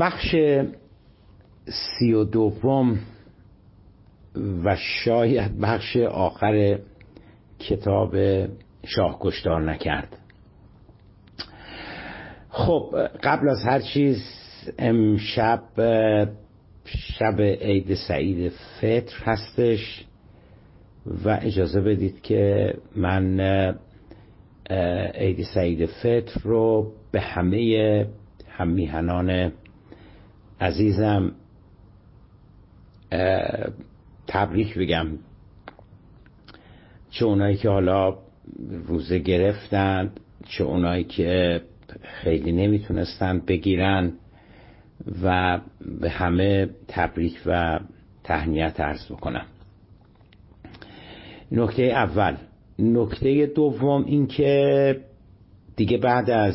بخش سی و دوم و شاید بخش آخر کتاب شاه کشتار نکرد. خب قبل از هر چیز امشب شب عید سعید فطر هستش و اجازه بدید که من عید سعید فطر رو به همه هم میهنان عزیزم تبریک بگم. چه اونایی که حالا روزه گرفتند چه اونایی که خیلی نمی‌تونستن بگیرن و به همه تبریک و تهنیت عرض بکنم. نکته اول. نکته دوم این که دیگه بعد از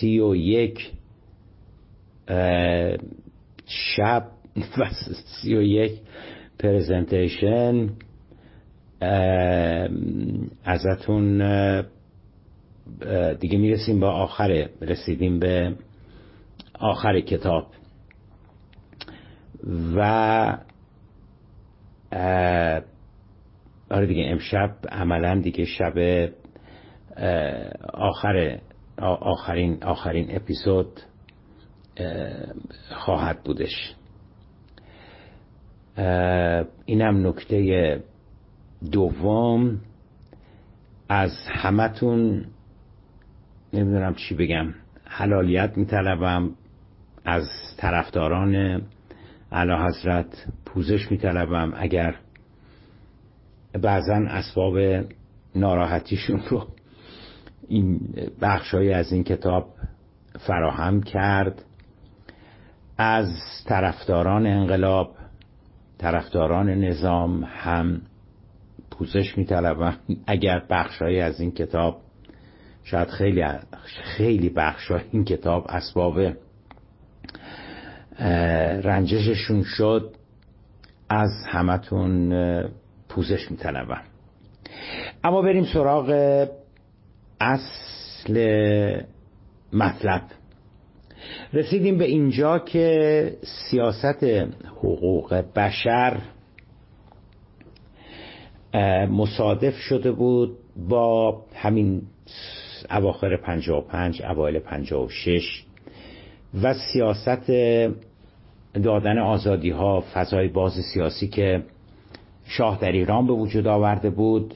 سی و یک شب و سی و یک پرزنتیشن ازتون دیگه می‌رسیم به آخر رسیدیم به آخر کتاب. و آره دیگه امشب عملا دیگه شب آخر آخرین آخرین اپیزود خواهد بودش. اینم نکته دوم. از همتون نمی‌دونم چی بگم. حلالیت میطلبم. از طرفداران علا حضرت پوزش میطلبم. اگر بعضا اسباب ناراحتیشون رو این بخشهایی از این کتاب فراهم کرد از طرفداران انقلاب طرفداران نظام هم پوزش میطلبم اگر بخشهایی از این کتاب شاید خیلی خیلی بخشای این کتاب اسباب رنجششون شد از همتون پوزش میطلبم. اما بریم سراغ اصل مطلب. رسیدیم به اینجا که سیاست حقوق بشر مصادف شده بود با همین اواخر 55 اوایل 56 و سیاست دادن آزادی ها فضای باز سیاسی که شاه در ایران به وجود آورده بود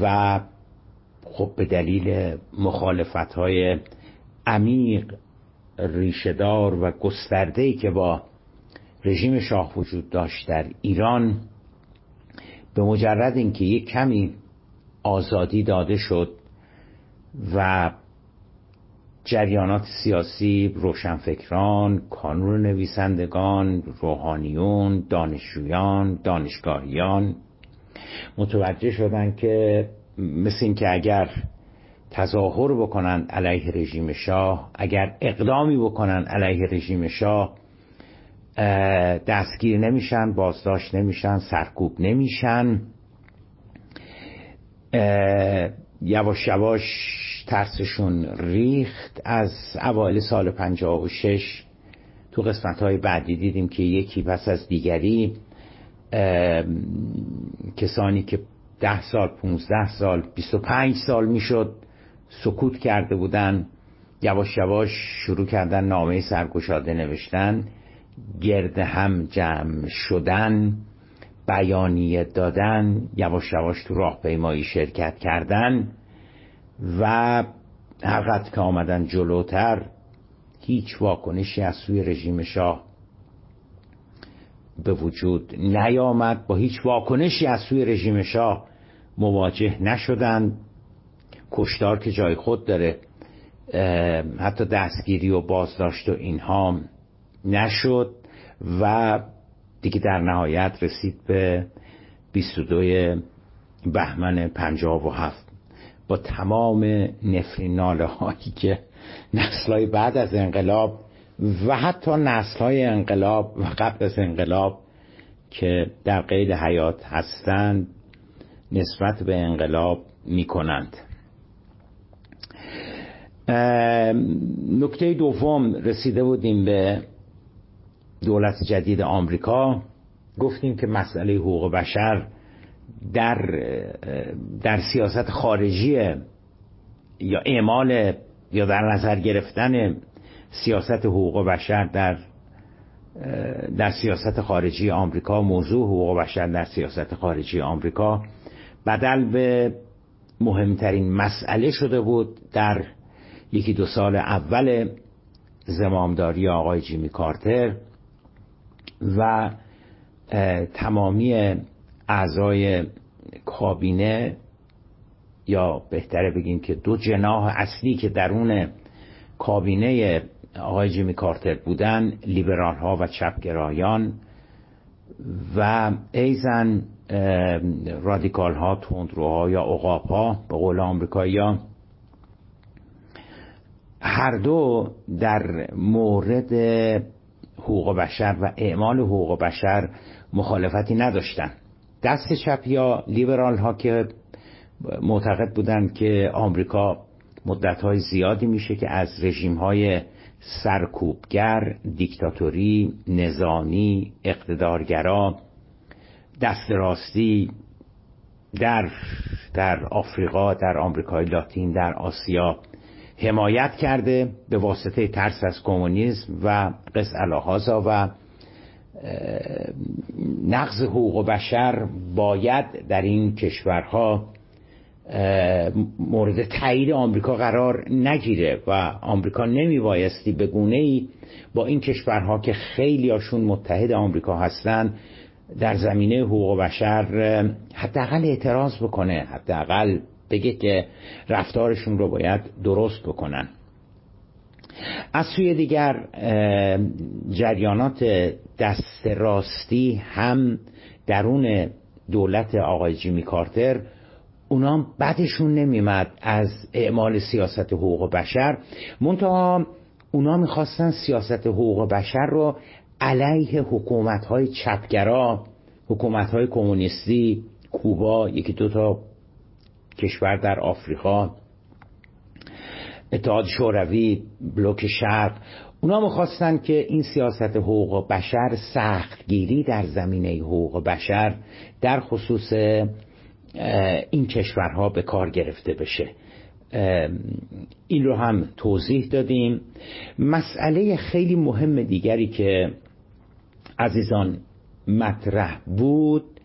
و خب به دلیل مخالفت های عمیق ریشهدار و گسترده‌ای که با رژیم شاه وجود داشت در ایران به مجرد اینکه یک کمی آزادی داده شد و جریانات سیاسی روشنفکران کانون نویسندگان روحانیون دانشجویان دانشگاهیان متوجه شدن که مثل اینکه اگر تظاهر بکنن علیه رژیم شاه. اگر اقدامی بکنن علیه رژیم شاه دستگیر نمیشن بازداشت نمیشن سرکوب نمیشن. یواش یواش ترسشون ریخت. از اوایل سال 56 تو قسمت های بعدی دیدیم که یکی پس از دیگری کسانی که ده سال 15 سال 25 سال می‌شد سکوت کرده بودن یواش یواش شروع کردن نامه سرگشاده نوشتن گرد هم جمع شدن بیانیه دادن یواش یواش تو راهپیمایی شرکت کردن و هر که آمدن جلوتر هیچ واکنشی از سوی رژیم شاه به وجود نیامد. با هیچ واکنشی از سوی رژیم شاه مواجه نشدند. کشتار که جای خود داره حتی دستگیری و بازداشت و اینها نشد و دیگه در نهایت رسید به 22 بهمن 57 با تمام نفرین ناله هایی که نسلهای بعد از انقلاب و حتی نسلهای انقلاب و قبل از انقلاب که در قید حیات هستند نسبت به انقلاب می کنند نکته دوم رسیده بودیم به دولت جدید آمریکا. گفتیم که مسئله حقوق بشر در در سیاست خارجی یا اعمال یا در نظر گرفتن سیاست حقوق بشر در در سیاست خارجی آمریکا موضوع حقوق بشر در سیاست خارجی آمریکا. بدل به مهمترین مسئله شده بود در یکی دو سال اول زمامداری آقای جیمی کارتر و تمامی اعضای کابینه یا بهتره بگیم که دو جناح اصلی که درون کابینه آقای جیمی کارتر بودن لیبرال ها و چپگرایان و ایزن رادیکال ها تندروها یا اقاب ها به قول آمریکایی هر دو در مورد حقوق بشر و اعمال حقوق بشر مخالفتی نداشتن. دست چپ یا لیبرال ها که معتقد بودند که آمریکا مدت های زیادی میشه که از رژیم های سرکوبگر دیکتاتوری نظامی اقتدارگرا دست راستی در در آفریقا در آمریکای لاتین در آسیا حمایت کرده به واسطه ترس از کمونیسم و قص الهازا و نقض حقوق بشر باید در این کشورها مورد تایید آمریکا قرار نگیره و آمریکا نمی بایستی به گونه ای با این کشورها که خیلی هاشون متحد آمریکا هستن در زمینه حقوق بشر حداقل اعتراض بکنه حداقل بگه که رفتارشون رو باید درست بکنن. از سوی دیگر جریانات دست راستی هم درون دولت آقای جیمی کارتر اونا بدشون نمیمد از اعمال سیاست حقوق بشر. منتها اونا می‌خواستن سیاست حقوق بشر رو علیه حکومت های چپگرا حکومت های کمونیستی کوبا یکی دوتا کشور در آفریقا اتحاد شوروی بلوک شرق اونا می‌خواستن که این سیاست حقوق بشر سختگیری در زمینه حقوق بشر در خصوص این کشورها به کار گرفته بشه. این رو هم توضیح دادیم. مسئله خیلی مهم دیگری که عزیزان مطرح بود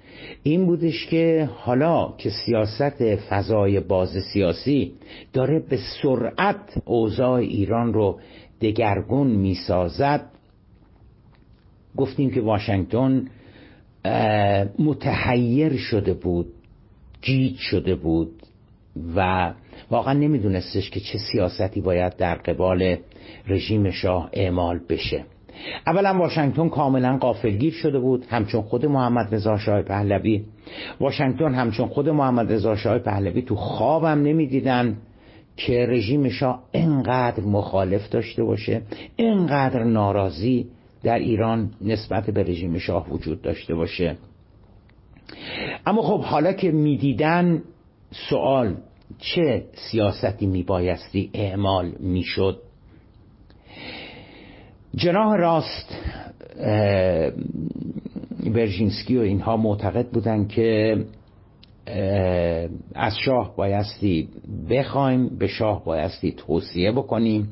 این بودش که حالا که سیاست فضای باز سیاسی داره به سرعت اوضاع ایران رو دگرگون می‌سازد گفتیم که واشنگتن متحیر شده بود گیج شده بود و واقعا نمیدونستش که چه سیاستی باید در قبال رژیم شاه اعمال بشه. اولا واشنگتن کاملا قافلگیر شده بود همچون خود محمد رضا شاه پهلوی. واشنگتن همچون خود محمد رضا شاه پهلوی تو خوابم نمی‌دیدن که رژیم شاه انقدر مخالف داشته باشه انقدر ناراضی در ایران نسبت به رژیم شاه وجود داشته باشه. اما خب حالا که می‌دیدن سوال چه سیاستی میبایستی اعمال می‌شد؟ جناح راست برژینسکی و اینها معتقد بودن که از شاه بایستی بخوایم به شاه بایستی توصیه بکنیم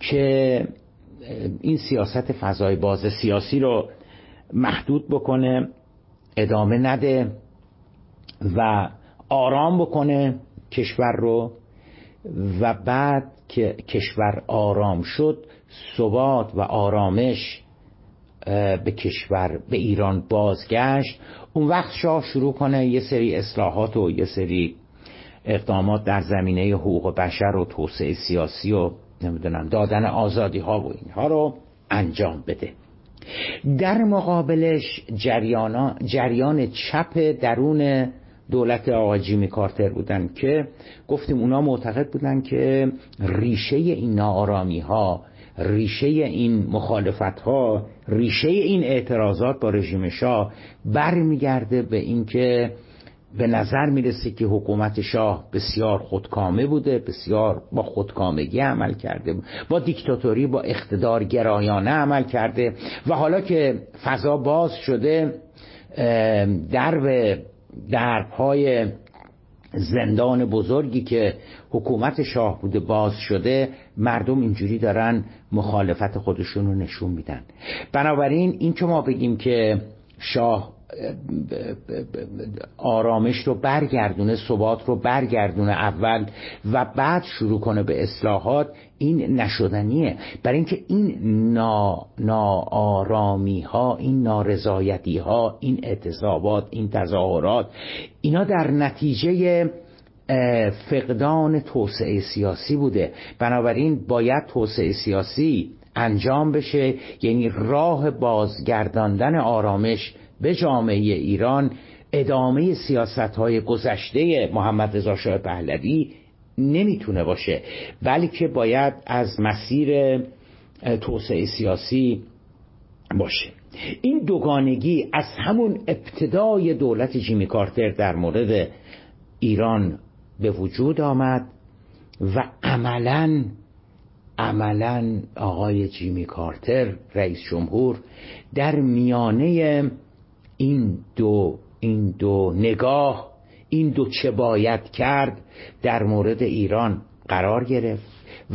که این سیاست فضای باز سیاسی رو محدود بکنه ادامه نده و آرام بکنه کشور رو و بعد که کشور آرام شد ثبات و آرامش به کشور به ایران بازگشت. اون وقت شاه شروع کنه یه سری اصلاحات و یه سری اقدامات در زمینه حقوق بشر و توسعه سیاسی و نمی‌دونم دادن آزادی ها و اینها رو انجام بده. در مقابلش جریان چپ درون دولت آقای جیمی کارتر بودن که گفتیم اونا معتقد بودن که ریشه این نارامی ها ریشه این مخالفت ها ریشه این اعتراضات با رژیم شاه برمیگرده به اینکه به نظر می‌رسه که حکومت شاه بسیار خودکامه بوده بسیار با خودکامگی عمل کرده با دیکتاتوری با اقتدار گرایانه عمل کرده و حالا که فضا باز شده درب دربهای زندان بزرگی که حکومت شاه بوده باز شده مردم اینجوری دارن مخالفت خودشون رو نشون میدن. بنابراین این که ما بگیم که شاه آرامش رو برگردونه ثبات رو برگردونه اول و بعد شروع کنه به اصلاحات این نشدنیه. برای اینکه این نا, ناآرامی ها این نارضایتی ها این اعتصابات این تظاهرات اینا در نتیجه فقدان توسعه سیاسی بوده. بنابراین باید توسعه سیاسی انجام بشه یعنی راه بازگرداندن آرامش به جامعه ایران ادامه سیاست های گذشته محمد رضا شاه پهلوی نمی‌تونه باشه. بلکه باید از مسیر توسعه سیاسی باشه. این دوگانگی از همون ابتدای دولت جیمی کارتر در مورد ایران به وجود آمد و عملا عملا آقای جیمی کارتر رئیس جمهور در میانه این دو این دو نگاه این دو چه باید کرد در مورد ایران قرار گرفت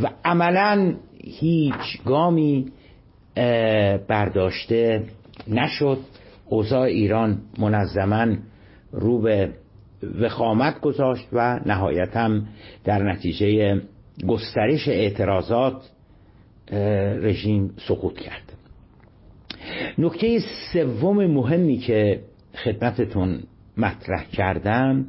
و عملا هیچ گامی برداشته نشد. اوضاع ایران منظما رو به وخامت گذاشت و نهایتا در نتیجه گسترش اعتراضات رژیم سقوط کرد. نکته سوم مهمی که خدمتتون مطرح کردم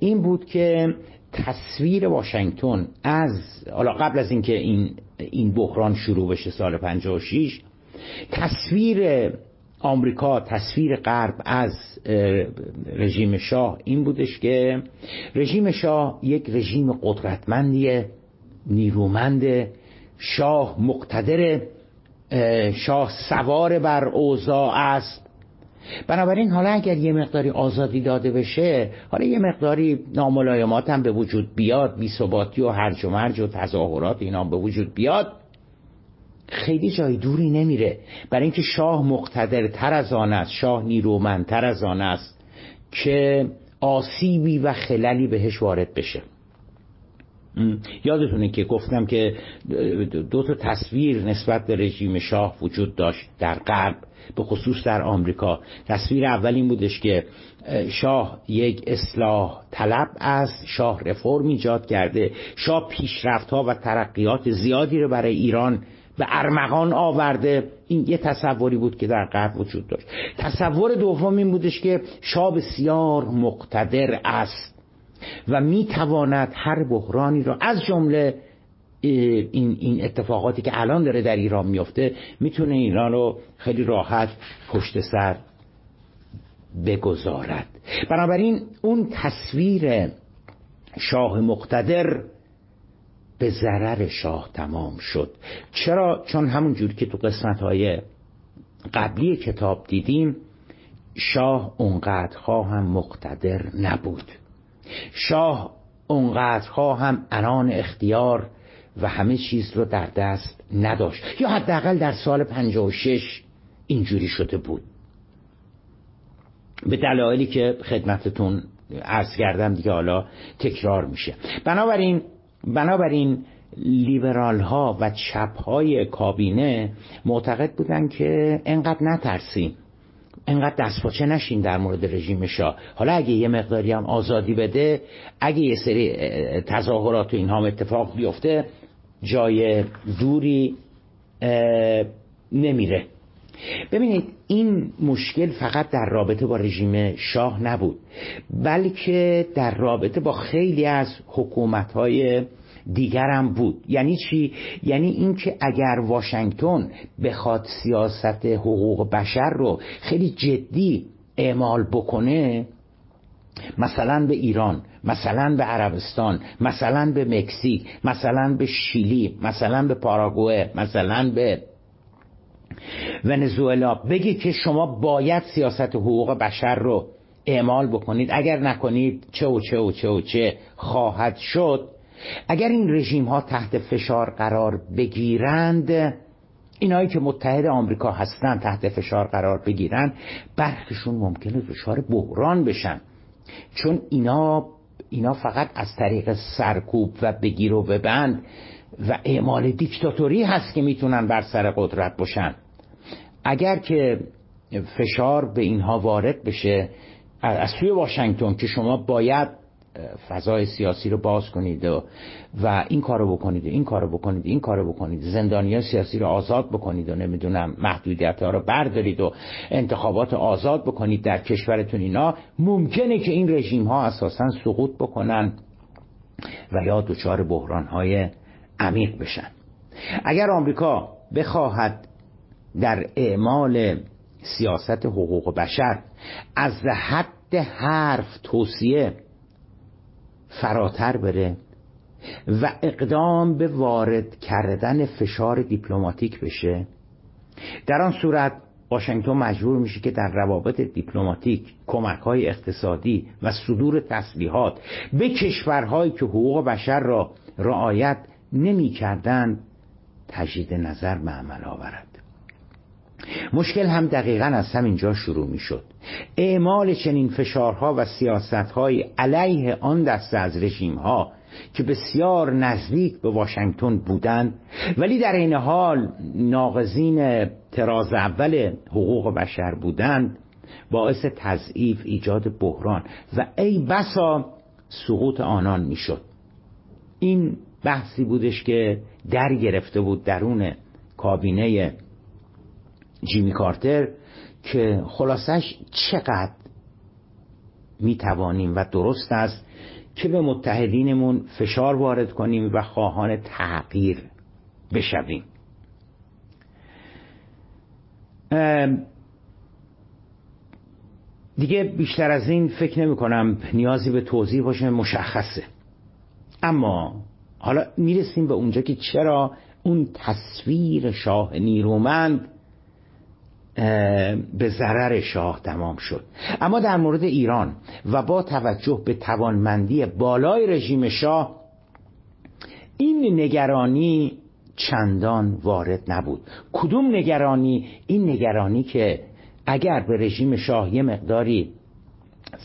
این بود که تصویر واشنگتن از حالا قبل از اینکه این این بحران شروع بشه سال 56 تصویر آمریکا تصویر غرب از رژیم شاه این بودش که رژیم شاه یک رژیم قدرتمندیه نیرومند شاه مقتدر شاه سوار بر اوضاع است. بنابراین حالا اگر یه مقداری آزادی داده بشه حالا یه مقداری ناملایمات هم به وجود بیاد بیثباتی و هرج و مرج و تظاهرات اینا به وجود بیاد. خیلی جای دوری نمیره. برای اینکه شاه مقتدر تر از آن است شاه نیرومندتر از آن است که آسیبی و خللی بهش وارد بشه. یادتونه که گفتم که دو تا تصویر نسبت به رژیم شاه وجود داشت در غرب به خصوص در آمریکا. تصویر اول این بودش که شاه یک اصلاح طلب است شاه رفرم ایجاد کرده. شاه پیشرفت ها و ترقیات زیادی رو برای ایران به ارمغان آورده. این یه تصوری بود که در غرب وجود داشت. تصور دوم این بودش که شاه بسیار مقتدر است و می‌تواند هر بحرانی را از جمله این, این اتفاقاتی که الان داره در ایران میفته می‌تونه ایران رو خیلی راحت پشت سر بگذارد. بنابراین اون تصویر شاه مقتدر به ضرر شاه تمام شد. چرا؟ چون همون جور که تو قسمت های قبلی کتاب دیدیم شاه اونقدرها هم مقتدر نبود. شاه اونقدرها هم انان اختیار و همه چیز رو در دست نداشت. یا حداقل در سال 56 اینجوری شده بود. به دلایلی که خدمتتون عرض کردم دیگه حالا تکرار میشه. بنابراین بنابراین لیبرال ها و چپ های کابینه معتقد بودن که انقدر نترسیم انقدر دستپاچه نشین در مورد رژیم شاه. حالا اگه یه مقداری هم آزادی بده اگه یه سری تظاهرات و اینها اتفاق بیفته جای دوری نمیره. ببینید این مشکل فقط در رابطه با رژیم شاه نبود بلکه در رابطه با خیلی از حکومتهای دیگرم بود. یعنی چی؟ یعنی اینکه اگر واشنگتن بخواد سیاست حقوق بشر رو خیلی جدی اعمال بکنه مثلا به ایران مثلا به عربستان مثلا به مکزیک مثلا به شیلی مثلا به پاراگوئه مثلا به ونزوئلا بگی که شما باید سیاست حقوق بشر رو اعمال بکنید. اگر نکنید چه و چه و چه و چه خواهد شد. اگر این رژیم ها تحت فشار قرار بگیرند اینایی که متحد آمریکا هستند تحت فشار قرار بگیرند برخشون ممکنه دچار بحران بشن. چون اینا اینا فقط از طریق سرکوب و بگیر و ببند و اعمال دیکتاتوری هست که می‌تونن بر سر قدرت باشن اگر که فشار به اینها وارد بشه از سوی واشنگتن که شما باید فضای سیاسی رو باز کنید و, و این کارو بکنید و این کارو بکنید این کارو بکنید زندانی سیاسی رو آزاد بکنید و نمی‌دونم محدودیت ها رو بردارید و انتخابات آزاد بکنید در کشورتون اینا ممکنه که این رژیم ها اساسا سقوط بکنن و یا دچار بحران های عمیق بشن. اگر آمریکا بخواهد در اعمال سیاست حقوق بشر از حد حرف توصیه فراتر بره و اقدام به وارد کردن فشار دیپلماتیک بشه. در آن صورت واشنگتن مجبور میشه که در روابط دیپلماتیک کمک های اقتصادی و صدور تسلیحات به کشورهایی که حقوق بشر را رعایت نمی کردن تجدید نظر به عمل آورد. مشکل هم دقیقا از همینجا شروع می شد اعمال چنین فشارها و سیاستهای علیه آن دسته از رژیمها که بسیار نزدیک به واشنگتن بودند ولی در این حال ناقضین تراز اول حقوق بشر بودند باعث تضعیف ایجاد بحران و ای بسا سقوط آنان می‌شد. این بحثی بودش که در گرفته بود درون کابینه جیمی کارتر که خلاصش چقدر می توانیم و درست است که به متحدینمون فشار وارد کنیم و خواهان تغییر بشویم. دیگه بیشتر از این فکر نمی کنم نیازی به توضیح باشه مشخصه. اما حالا می‌رسیم به اونجا که چرا اون تصویر شاه نیرومند به ضرر شاه تمام شد. اما در مورد ایران و با توجه به توانمندی بالای رژیم شاه این نگرانی چندان وارد نبود. کدوم نگرانی؟ این نگرانی که اگر به رژیم شاه یه مقداری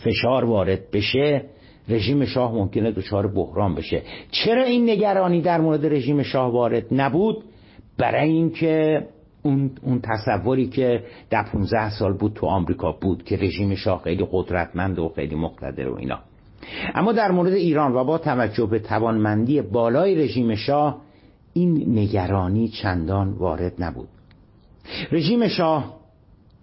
فشار وارد بشه رژیم شاه ممکنه دچار بحران بشه. چرا این نگرانی در مورد رژیم شاه وارد نبود؟ برای اینکه اون, اون تصوری که در 15 سال بود تو آمریکا بود که رژیم شاه خیلی قدرتمند و خیلی مقتدر و اینا. اما در مورد ایران و با توجه به توانمندی بالای رژیم شاه این نگرانی چندان وارد نبود. رژیم شاه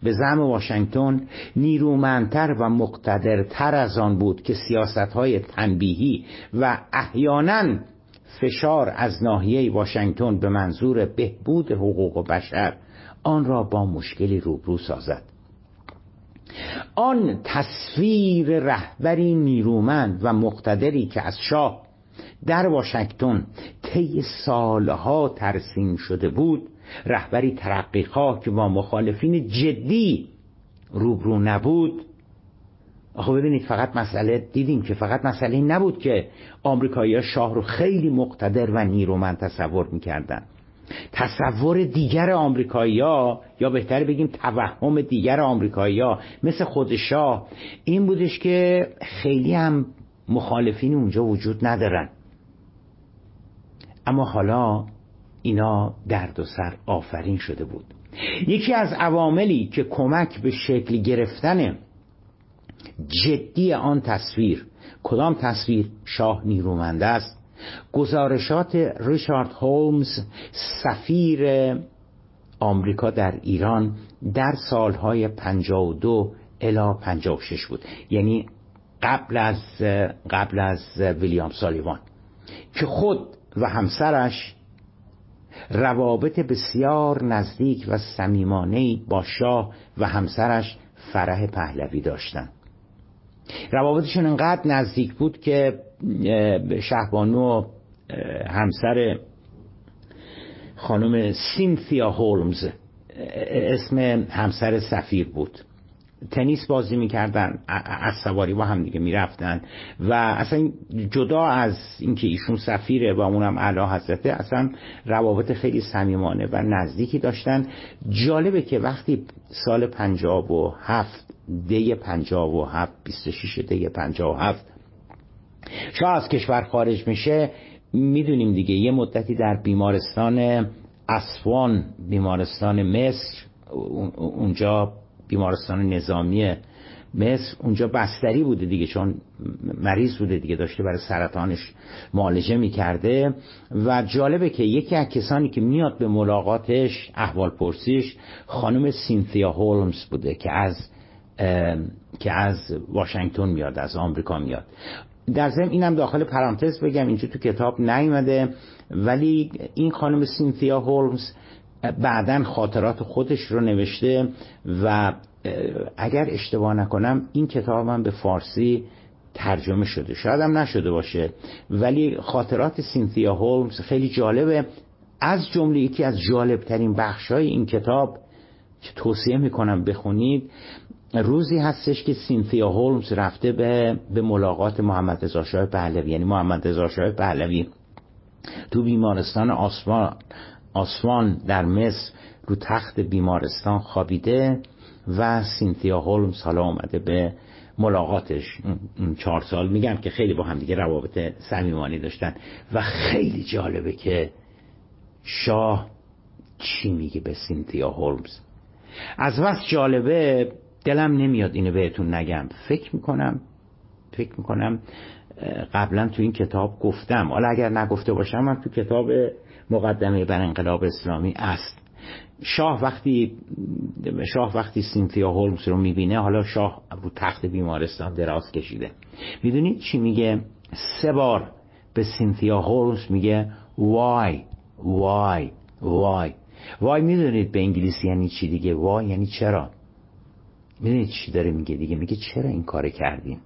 به زم واشنگتن نیرومندتر و مقتدرتر از آن بود که سیاست های تنبیهی و احیانا فشار از ناحیه واشنگتن به منظور بهبود حقوق بشر آن را با مشکلی روبرو سازد. آن تصویر رهبری نیرومند و مقتدری که از شاه در واشنگتن طی سالها ترسیم شده بود رهبری ترقیخواه که با مخالفین جدی روبرو نبود. آخه ببینید فقط مسئله دیدیم که فقط مسئله نبود که آمریکایی شاه رو خیلی مقتدر و نیرومند تصور می‌کردن. تصور دیگر آمریکایی یا بهتر بگیم توهم دیگر آمریکایی مثل خود شاه این بودش که خیلی هم مخالفین اونجا وجود ندارن. اما حالا اینا درد و سر آفرین شده بود. یکی از عواملی که کمک به شکل گرفتن جدی آن تصویر کدام تصویر شاه نیرومنده است؟ گزارشات ریچارد هولمز سفیر آمریکا در ایران در سالهای 52 الی 56 بود. یعنی قبل از قبل از ویلیام سالیوان. که خود و همسرش روابط بسیار نزدیک و صمیمانه با شاه و همسرش فرح پهلوی داشتند. روابطشون انقدر نزدیک بود که شهبانو همسر خانم سینثیا هولمز اسم همسر سفیر بود. تنیس بازی می‌کردن از سواری با هم دیگه می‌رفتن و اصلا جدا از اینکه ایشون سفیره و اونم اعلی حضرته اصلا روابط خیلی صمیمانه و نزدیکی داشتن. جالبه که وقتی سال پنجاب و هفت دی پنجاب و هفت بیست شیش دی پنجاب و هفت شاه از کشور خارج میشه می‌دونیم دیگه یه مدتی در بیمارستان اسوان بیمارستان مصر اونجا بیمارستان نظامی مصر اونجا بستری بوده دیگه چون مریض بوده دیگه داشته برای سرطانش معالجه می‌کرده. و جالبه که یکی از کسانی که میاد به ملاقاتش احوال پرسیش خانم سینثیا هولمز بوده که از که از واشنگتن میاد از آمریکا میاد. در ضمن اینم داخل پرانتز بگم اینجا تو کتاب نیومده. ولی این خانم سینثیا هولمز بعدا خاطرات خودش رو نوشته و اگر اشتباه نکنم این کتاب هم به فارسی ترجمه شده. شاید هم نشده باشه. ولی خاطرات سینثیا هولمز خیلی جالبه. از جمله یکی از جالبترین بخش های این کتاب که توصیه می‌کنم بخونید روزی هستش که سینثیا هولمز رفته به, به ملاقات محمد رضا شاه پهلوی. یعنی محمد رضا شاه پهلوی تو بیمارستان آسمان آسوان در مصر رو تخت بیمارستان خوابیده و سینتیا هولمز حالا آمده به ملاقاتش. چهار سال میگم که خیلی با هم دیگه روابط صمیمانه داشتن. و خیلی جالبه که شاه چی میگه به سینتیا هولمز؟ از وقت جالبه دلم نمیاد اینو بهتون نگم. فکر می‌کنم فکر می‌کنم قبلا تو این کتاب گفتم. حالا اگر نگفته باشم من تو کتاب مقدمه بر انقلاب اسلامی است. شاه وقتی شاه وقتی سینتیا هولمز رو می‌بینه حالا شاه رو تخت بیمارستان دراز کشیده. می‌دونید چی میگه؟ سه بار به سینتیا هولمز میگه وای وای وای. وای می‌دونید به انگلیسی یعنی چی دیگه؟ وای یعنی چرا؟ می‌دونید چی داره میگه دیگه؟ میگه چرا این کار کردیم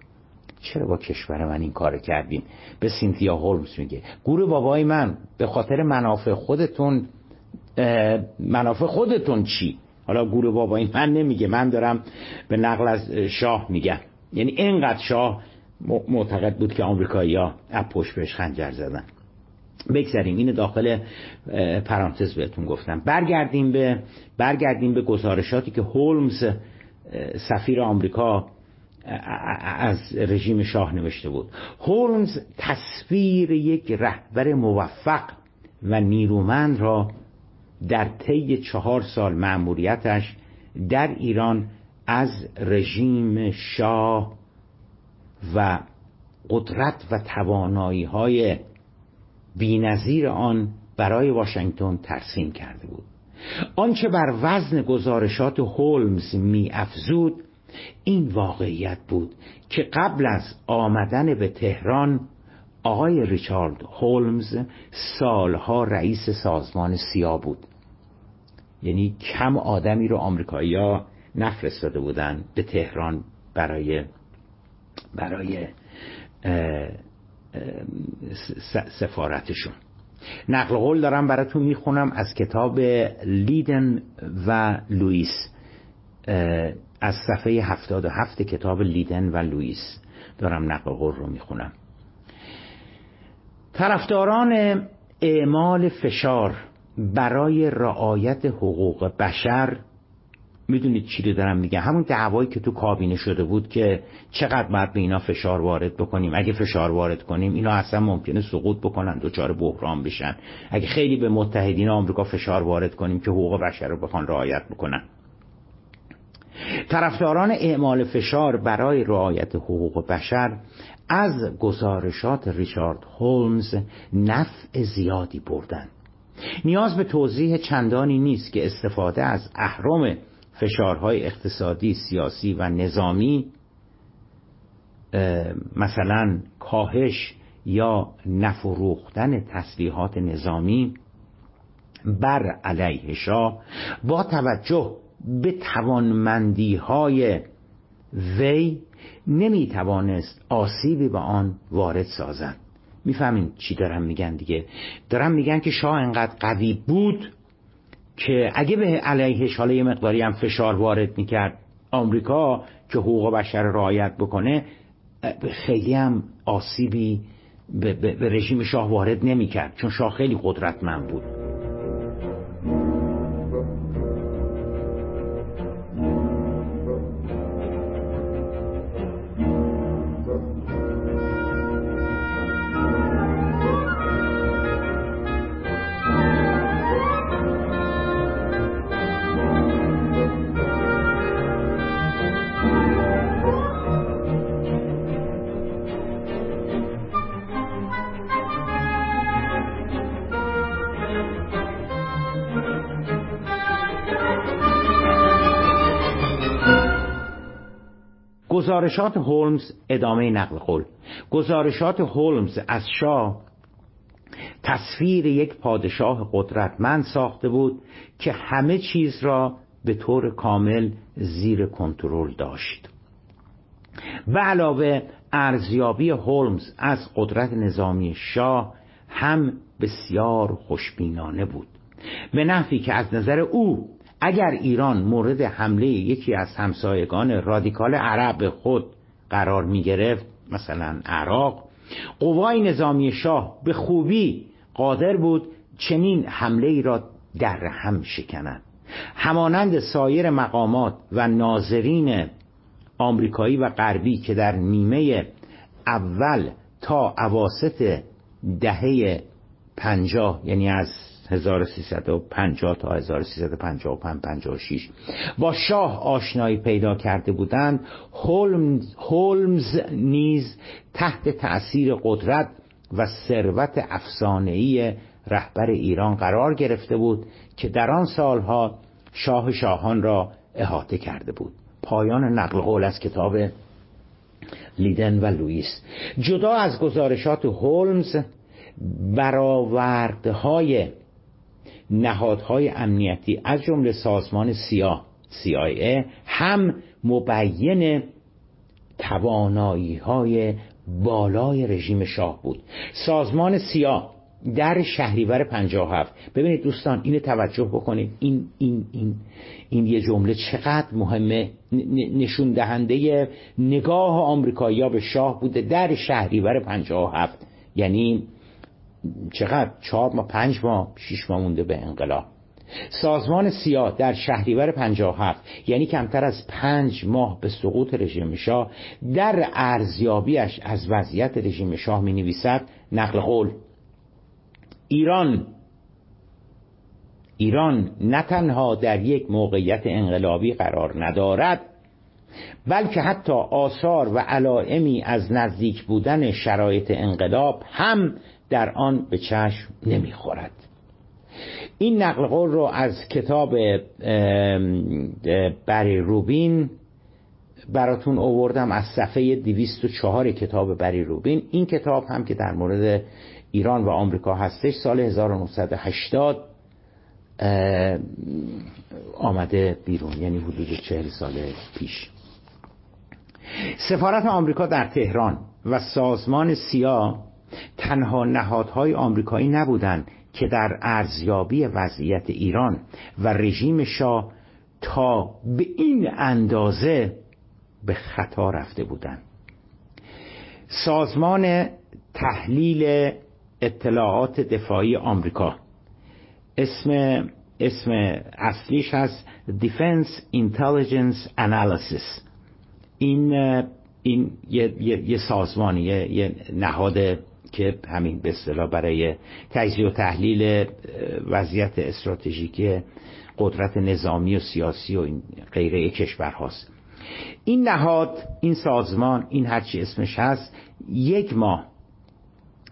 چرا با کشور من این کار کردین؟ به سینتیا هولمز میگه. گروه بابای من به خاطر منافع خودتون منافع خودتون چی؟ حالا گروه بابای من نمیگه من دارم به نقل از شاه میگم. یعنی اینقدر شاه معتقد بود که آمریکایی ها پشت بهش خنجر زدن. بگذاریم اینو داخل پرانتز بهتون گفتم. برگردیم به برگردیم به گزارشاتی که هولمز سفیر آمریکا از رژیم شاه نوشته بود. هولمز تصویر یک رهبر موفق و نیرومند را در طی چهار سال مأموریتش در ایران از رژیم شاه و قدرت و توانایی های بینظیر آن برای واشنگتن ترسیم کرده بود. آنچه بر وزن گزارشات هولمز می افزود این واقعیت بود که قبل از آمدن به تهران آقای ریچارد هولمز سالها رئیس سازمان سیا بود. یعنی کم آدمی رو آمریکایی‌ها نفرستاده بودن به تهران برای برای سفارتشون. نقل قول دارم براتون می‌خونم از کتاب لیدن و لوئیس. از صفحه 77 کتاب لیدن و لوئیس. دارم نقل قول رو می‌خونم. طرفداران اعمال فشار برای رعایت حقوق بشر می‌دونید چی رو دارم میگم؟ همون دعوایی که تو کابینه شده بود که چقدر باید به اینا فشار وارد بکنیم. اگه فشار وارد کنیم اینا اصلا ممکنه سقوط بکنن دچار بحران بشن. اگه خیلی به متحدین آمریکا فشار وارد کنیم که حقوق بشر رو بخوان رعایت بکنن. طرفداران اعمال فشار برای رعایت حقوق بشر از گزارشات ریچارد هولمز نفع زیادی بردن. نیاز به توضیح چندانی نیست که استفاده از اهرم فشارهای اقتصادی سیاسی و نظامی مثلا کاهش یا نفروختن تسلیحات نظامی بر علیه شاه با توجه به توانمندی های وی نمی توانست آسیبی به آن وارد سازند می‌فهمین چی دارم میگن دیگه؟ دارم میگن که شاه انقدر قوی بود که اگه به علیهش حالا یه مقداری هم فشار وارد می‌کرد آمریکا که حقوق بشر رعایت بکنه خیلی هم آسیبی به, به رژیم شاه وارد نمی‌کرد چون شاه خیلی قدرتمند بود. گزارشات هولمز ادامه نقل قول. گزارشات هولمز از شاه تصویر یک پادشاه قدرتمند ساخته بود که همه چیز را به طور کامل زیر کنترل داشت. و علاوه ارزیابی هولمز از قدرت نظامی شاه هم بسیار خوشبینانه بود. به نحوی که از نظر او اگر ایران مورد حمله یکی از همسایگان رادیکال عرب خود قرار می گرفت مثلا عراق قوای نظامی شاه به خوبی قادر بود چنین حمله ای را در هم شکند. همانند سایر مقامات و ناظرین آمریکایی و غربی که در نیمه اول تا اواسط دهه پنجاه یعنی از 1350 تا 1355 56 با شاه آشنایی پیدا کرده بودند. هولمز, هولمز نیز تحت تأثیر قدرت و ثروت افسانه‌ای رهبر ایران قرار گرفته بود که در آن سالها شاه شاهان را احاطه کرده بود. پایان نقل قول از کتاب لیدن و لوئیس. جدا از گزارشات هولمز برآوردهای نهادهای امنیتی از جمله سازمان سیا CIA هم مبین توانایی های بالای رژیم شاه بود. سازمان سیا در شهریور 57 ببینید دوستان اینو توجه بکنید. این این این این یه جمله چقدر مهمه. نشون دهنده نگاه آمریکایی‌ها به شاه بوده در شهریور 57 یعنی چقدر؟ چهار ماه پنج ماه شیش ماه مونده به انقلاب. سازمان سیاه در شهریور 57 یعنی کمتر از پنج ماه به سقوط رژیم شاه در ارزیابیش از وضعیت رژیم شاه می نویسد نقل قول. ایران ایران نه تنها در یک موقعیت انقلابی قرار ندارد بلکه حتی آثار و علائمی از نزدیک بودن شرایط انقلاب هم در آن به چشم نمی‌خورد. این نقل قول رو از کتاب بری روبین براتون اووردم از صفحه 204 کتاب بری روبین. این کتاب هم که در مورد ایران و آمریکا هستش سال 1980 آمده بیرون یعنی حدود چهل سال پیش. سفارت آمریکا در تهران و سازمان سیا تنها نهادهای آمریکایی نبودند که در ارزیابی وضعیت ایران و رژیم شاه تا به این اندازه به خطا رفته بودند. سازمان تحلیل اطلاعات دفاعی آمریکا اسم اسم اصلیش هست Defense Intelligence Analysis. این این یه, یه،, یه سازمانی یه نهاد که همین به اصطلاح برای تجزیه و تحلیل وضعیت استراتژیکی قدرت نظامی و سیاسی و این غیره کشور هاست. این نهاد این سازمان این هرچی اسمش هست یک ماه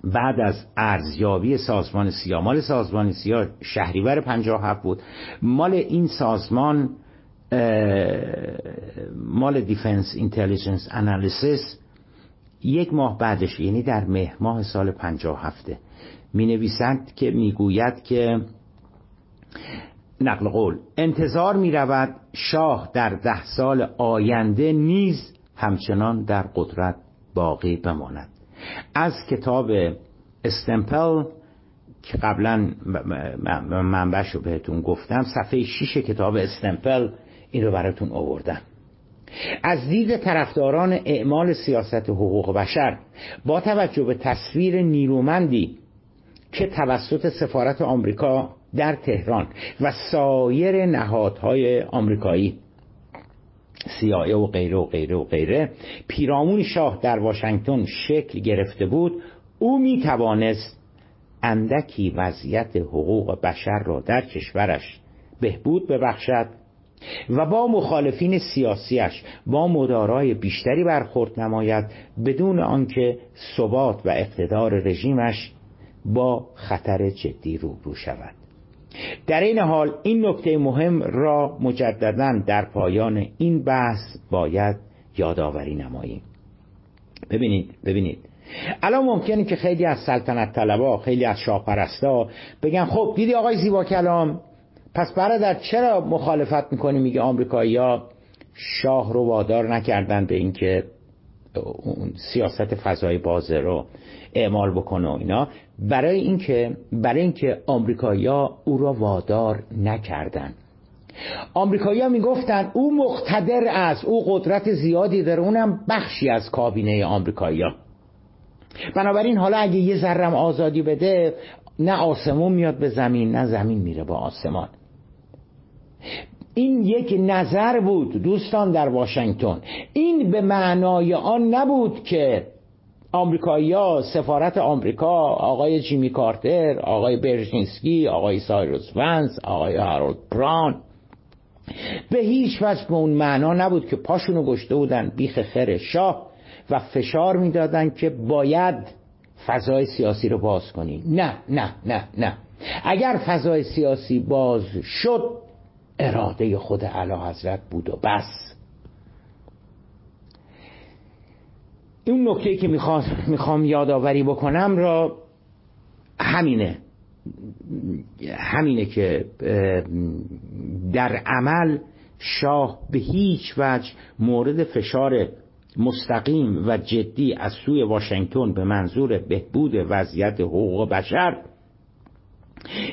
بعد از ارزیابی سازمان سیا مال سازمان سیا شهریور 57 بود. مال این سازمان مال Defense Intelligence Analysis یک ماه بعدش یعنی در مهر ماه سال 57 می نویسند که می‌گوید که نقل قول انتظار می رود شاه در ده سال آینده نیز همچنان در قدرت باقی بماند. از کتاب استمپل که قبلا منبعش رو بهتون گفتم صفحه 6 کتاب استمپل این رو براتون آوردم. از دید طرفداران اعمال سیاست حقوق بشر با توجه به تصویر نیرومندی که توسط سفارت آمریکا در تهران و سایر نهادهای آمریکایی سیایه و غیره و غیره و غیره پیرامون شاه در واشنگتن شکل گرفته بود او می توانست اندکی وضعیت حقوق بشر را در کشورش بهبود ببخشد و با مخالفین سیاسیش با مدارای بیشتری برخورد نماید بدون آنکه ثبات و اقتدار رژیمش با خطر جدی روبرو شود. در این حال این نکته مهم را مجددا در پایان این بحث باید یادآوری نماییم. ببینید ببینید. الان ممکنه که خیلی از سلطنت طلبا خیلی از شاه پرستا بگن خب دیدی آقای زیبا کلام پس برادر چرا مخالفت می‌کنی؟ میگه آمریکایی‌ها شاه رو وادار نکردن به اینکه اون سیاست فضای بازه رو اعمال بکنه و اینا. برای اینکه برای اینکه آمریکایی‌ها او را وادار نکردن. آمریکایی‌ها می‌گفتن او مقتدر است او قدرت زیادی داره اونم بخشی از کابینه آمریکایی‌ها بنابراین حالا اگه یه ذرم آزادی بده نه آسمون میاد به زمین نه زمین میره با آسمان. این یک نظر بود دوستان در واشنگتن. این به معنای آن نبود که آمریکایی‌ها سفارت آمریکا آقای جیمی کارتر آقای برژینسکی آقای سایروس ونس آقای هارولد بران به هیچ وجه به اون معنا نبود که پاشونو گشته بودن بیخ خر شاه و فشار می‌دادن که باید فضای سیاسی رو باز کنی. نه نه نه نه. اگر فضای سیاسی باز شد اراده خود علا حضرت بود و بس. این نکته که می‌خوام, می‌خوام یادآوری بکنم را همینه. همینه که در عمل شاه به هیچ وجه مورد فشار مستقیم و جدی از سوی واشنگتن به منظور بهبود وضعیت حقوق بشر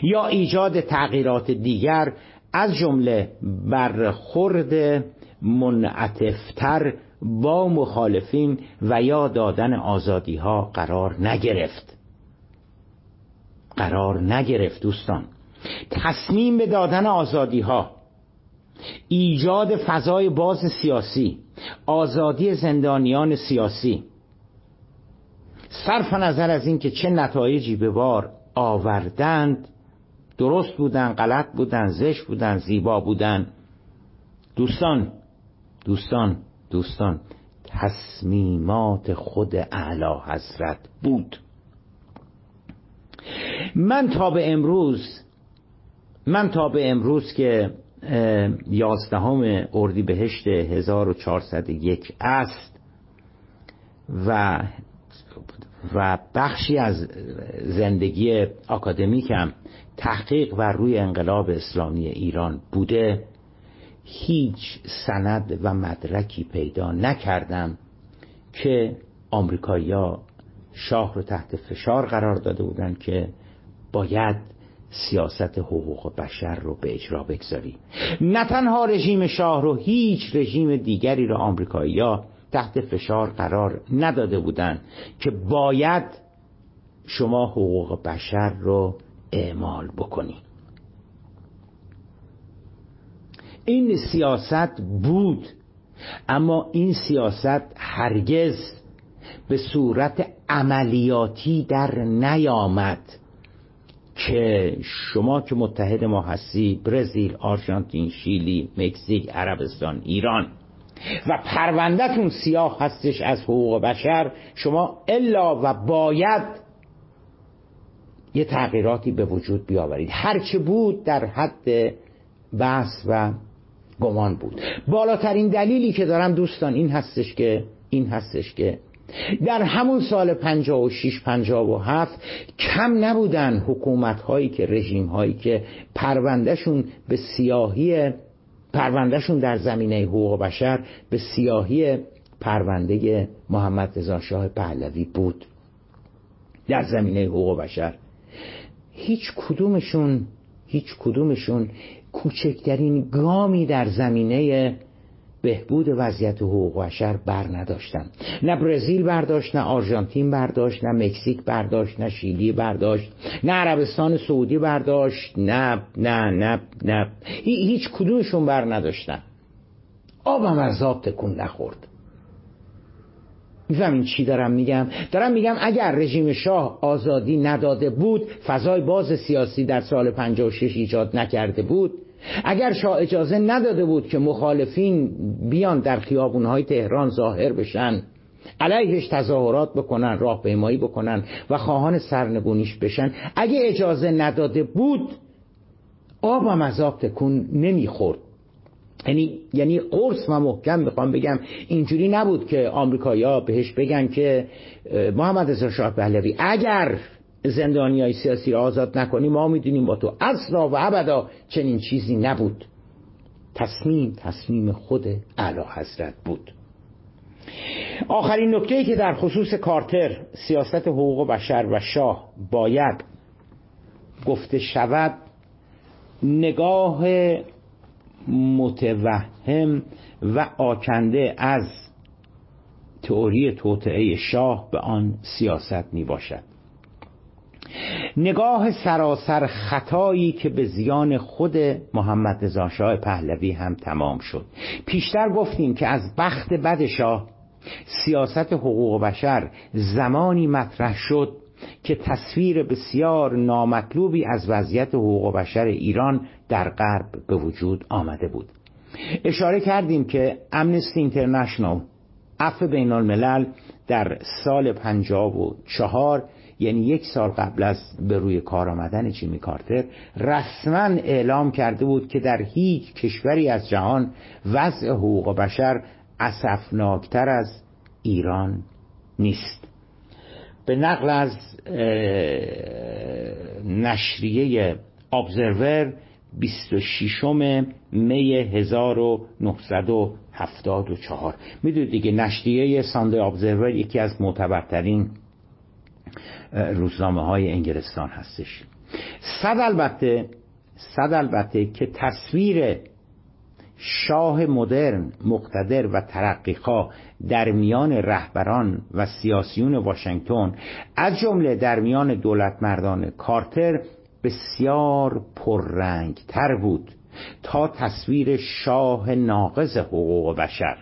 یا ایجاد تغییرات دیگر از جمله برخورد منعطفتر با مخالفین و یا دادن آزادی ها قرار نگرفت. قرار نگرفت دوستان. تصمیم به دادن آزادی ها ایجاد فضای باز سیاسی آزادی زندانیان سیاسی. صرف نظر از اینکه چه نتایجی به بار آوردند درست بودن غلط بودن زش بودن زیبا بودن. دوستان دوستان دوستان تصمیمات خود اعلی حضرت بود. من تا به امروز من تا به امروز که یازدهم اردیبهشت 1401 است و و بخشی از زندگی اکادمیکم تحقیق و روی انقلاب اسلامی ایران بوده هیچ سند و مدرکی پیدا نکردم که آمریکایی‌ها شاه رو تحت فشار قرار داده بودند که باید سیاست حقوق بشر رو به اجرا بگذاری. نه تنها رژیم شاه رو هیچ رژیم دیگری رو آمریکایی‌ها تحت فشار قرار نداده بودند که باید شما حقوق بشر رو اعمال بکنی. این سیاست بود اما این سیاست هرگز به صورت عملیاتی در نیامد که شما که متحد ما هستی برزیل، آرژانتین، شیلی، مکزیک، عربستان، ایران و پروندهتون سیاه هستش از حقوق بشر شما الا و باید یه تغییراتی به وجود بیاورید. هرچه بود در حد بحث و گمان بود. بالاترین دلیلی که دارم دوستان این هستش که این هستش که در همون سال 56 57 کم نبودن حکومت هایی که رژیم هایی که پروندهشون به سیاهی پروندهشون در زمینه حقوق بشر به سیاهی پرونده محمد رضا شاه پهلوی بود. در زمینه حقوق بشر. هیچ کدومشون هیچ کدومشون کوچکترین گامی در زمینه بهبود وضعیت حقوق بشر بر نداشتن. نه برزیل برداشت نه آرژانتین برداشت نه مکزیک برداشت نه شیلی برداشت نه عربستان سعودی برداشت نه نه نه نه. هیچ کدومشون بر نداشتن. آبم از آب تکون نخورد. می‌فهمین چی دارم میگم؟ دارم میگم اگر رژیم شاه آزادی نداده بود فضای باز سیاسی در سال 56 ایجاد نکرده بود. اگر شاه اجازه نداده بود که مخالفین بیان در خیابونهای تهران ظاهر بشن علیهش تظاهرات بکنن راهپیمایی بکنن و خواهان سرنگونیش بشن اگه اجازه نداده بود آبم از آب تکون نمی‌خورد. یعنی یعنی قرص و محکم می‌خوام بگم. اینجوری نبود که آمریکایی‌ها بهش بگن که محمد رضا شاه پهلوی اگر زندانی های سیاسی را آزاد نکنی ما می‌دونیم با تو اصلا و ابدا چنین چیزی نبود. تصمیم تصمیم خود اعلی حضرت بود. آخرین نکته که در خصوص کارتر سیاست حقوق بشر و شاه باید گفته شود نگاه متوهم و آکنده از تئوری توطعه شاه به آن سیاست می باشد نگاه سراسر خطایی که به زیان خود محمد رضا شاه پهلوی هم تمام شد. پیشتر گفتیم که از بخت بد شاه سیاست حقوق بشر زمانی مطرح شد که تصویر بسیار نامطلوبی از وضعیت حقوق بشر ایران در غرب به وجود آمده بود. اشاره کردیم که امنستی اینترنشنال عفو بین الملل در سال پنجاب و چهار یعنی یک سال قبل از به روی کار آمدن جیمی کارتر رسما اعلام کرده بود که در هیچ کشوری از جهان وضع حقوق بشر اسفناکتر از ایران نیست. به نقل از نشریه ابزرور 26 می 1974 می‌دونید دیگه نشریه ساندی ابزرور یکی از معتبرترین روزنامه های انگلستان هستش. صد البته صد البته که تصویر شاه مدرن مقتدر و ترقیخواه در میان رهبران و سیاسیون واشنگتن از جمله در میان دولت مردان کارتر بسیار پررنگ تر بود تا تصویر شاه ناقض حقوق بشر.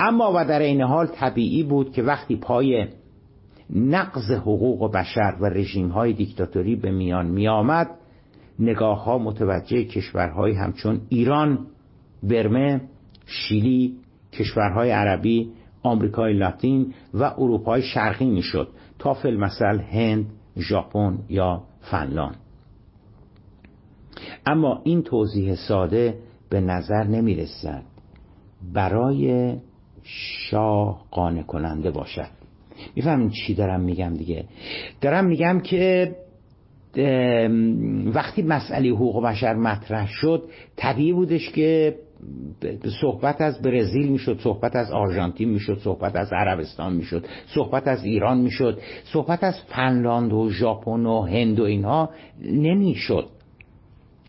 اما و در این حال طبیعی بود که وقتی پای نقض حقوق بشر و رژیم های دیکتاتوری به میان می آمد نگاه ها متوجه کشورهای همچون ایران برمه شیلی کشورهای عربی آمریکای لاتین و اروپای شرقی می‌شد تا مثل هند ژاپن یا فنلاند. اما این توضیح ساده به نظر نمی رسد برای شاه قانع کننده باشد. می‌فهمین چی دارم میگم دیگه؟ دارم میگم که وقتی مسئله حقوق بشر مطرح شد طبیعی بودش که صحبت از برزیل می‌شد صحبت از آرژانتین می‌شد صحبت از عربستان می‌شد صحبت از ایران می‌شد صحبت از فنلاند و ژاپن و هند و اینها نمی‌شد.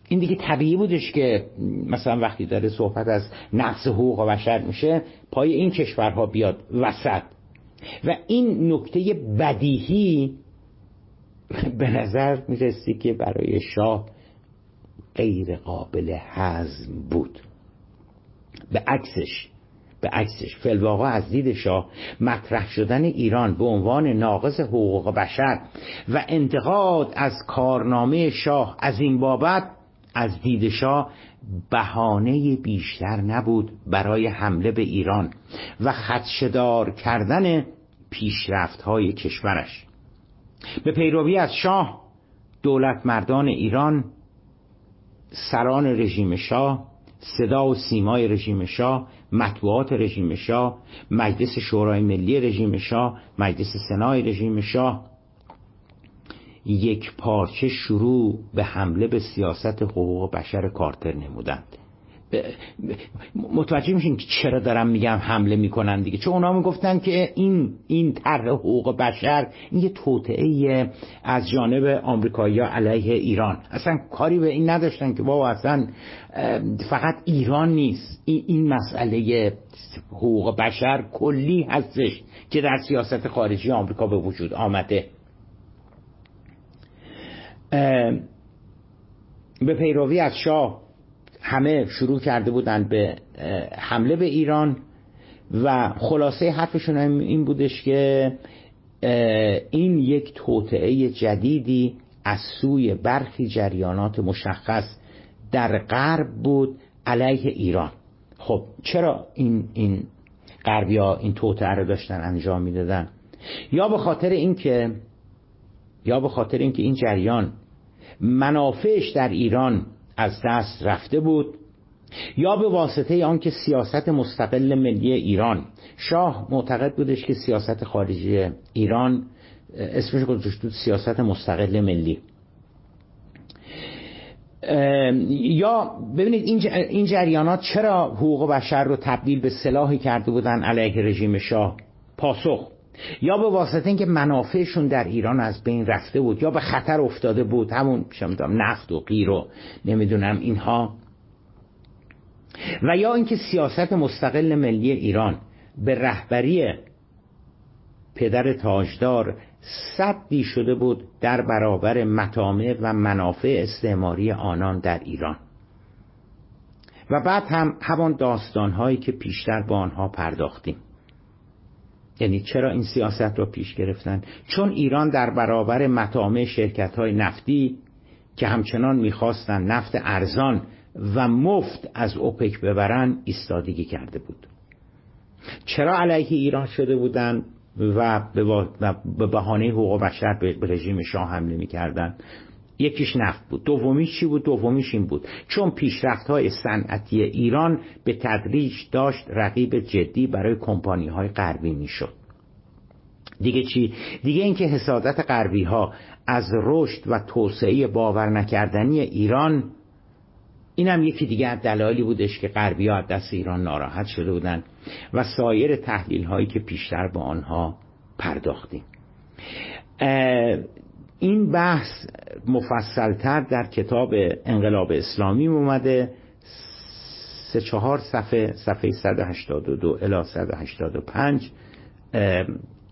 این دیگه طبیعی بودش که مثلا وقتی داره صحبت از نقص حقوق بشر میشه پای این کشورها بیاد وسط. و این نکته بدیهی به نظر می‌رسی که برای شاه غیر قابل هضم بود. به عکسش به عکسش. فلواقع از دید شاه مطرح شدن ایران به عنوان ناقض حقوق بشر و انتقاد از کارنامه شاه از این بابت از دید شاه بهانه بیشتر نبود برای حمله به ایران و خدشدار کردن پیشرفت های کشورش. به پیروی از شاه دولت مردان ایران سران رژیم شاه صدا و سیمای رژیم شاه مطبوعات رژیم شاه مجلس شورای ملی رژیم شاه مجلس سنای رژیم شاه. یک پارچه شروع به حمله به سیاست حقوق بشر کارتر نمودند. متوجه میشین که چرا دارم میگم حمله می‌کنن دیگه. چون اونا می‌گفتن که این این طرح حقوق بشر این یه توطعه از جانب آمریکایی علیه ایران. اصلا کاری به این نداشتن که بابا اصلا فقط ایران نیست. این مسئله حقوق بشر کلی هستش که در سیاست خارجی آمریکا به وجود آمده. به پیروی از شاه همه شروع کرده بودند به حمله به ایران و خلاصه حرفشون این بودش که این یک توطعه جدیدی از سوی برخی جریانات مشخص در غرب بود علیه ایران. خب چرا این این غربی ها این توطعه رو داشتن انجام می‌دادن؟ یا به خاطر اینکه یا به خاطر اینکه این جریان منافعش در ایران از دست رفته بود یا به واسطه آنکه سیاست مستقل ملی ایران. شاه معتقد بودش که سیاست خارجی ایران اسمش گذاشت بود سیاست مستقل ملی. یا ببینید این جریانات چرا حقوق بشر رو تبدیل به سلاحی کرده بودن علیه رژیم شاه؟ پاسخ. یا به واسطه اینکه منافعشون در ایران از بین رفته بود یا به خطر افتاده بود همون نفت و غیر و نمی‌دونم اینها. و یا اینکه سیاست مستقل ملی ایران به رهبری پدر تاجدار صدی شده بود در برابر مطامع و منافع استعماری آنان در ایران. و بعد هم همان داستانهایی که پیشتر با آنها پرداختیم. یعنی چرا این سیاست را پیش گرفتن؟ چون ایران در برابر مطامع شرکت های نفتی که همچنان می‌خواستند نفت ارزان و مفت از اوپک ببرن ایستادگی کرده بود. چرا علیه ایران شده بودند و به بهانه حقوق بشر به رژیم شاه حمله می‌کردن؟ یکیش نفت بود. دومیش چی بود؟ دومیش این بود. چون پیشرفت های صنعتی ایران به تدریج داشت رقیب جدی برای کمپانی های غربی می‌شد. دیگه چی؟ دیگه اینکه حسادت غربی ها از رشد و توسعه باور نکردنی ایران اینم یکی دیگه از دلایلی بودش که غربی ها دست ایران ناراحت شده بودن و سایر تحلیل هایی که پیشتر با آنها پرداختیم. این بحث مفصلتر در کتاب انقلاب اسلامی اومده. سه چهار صفحه صفحه 182 الی 185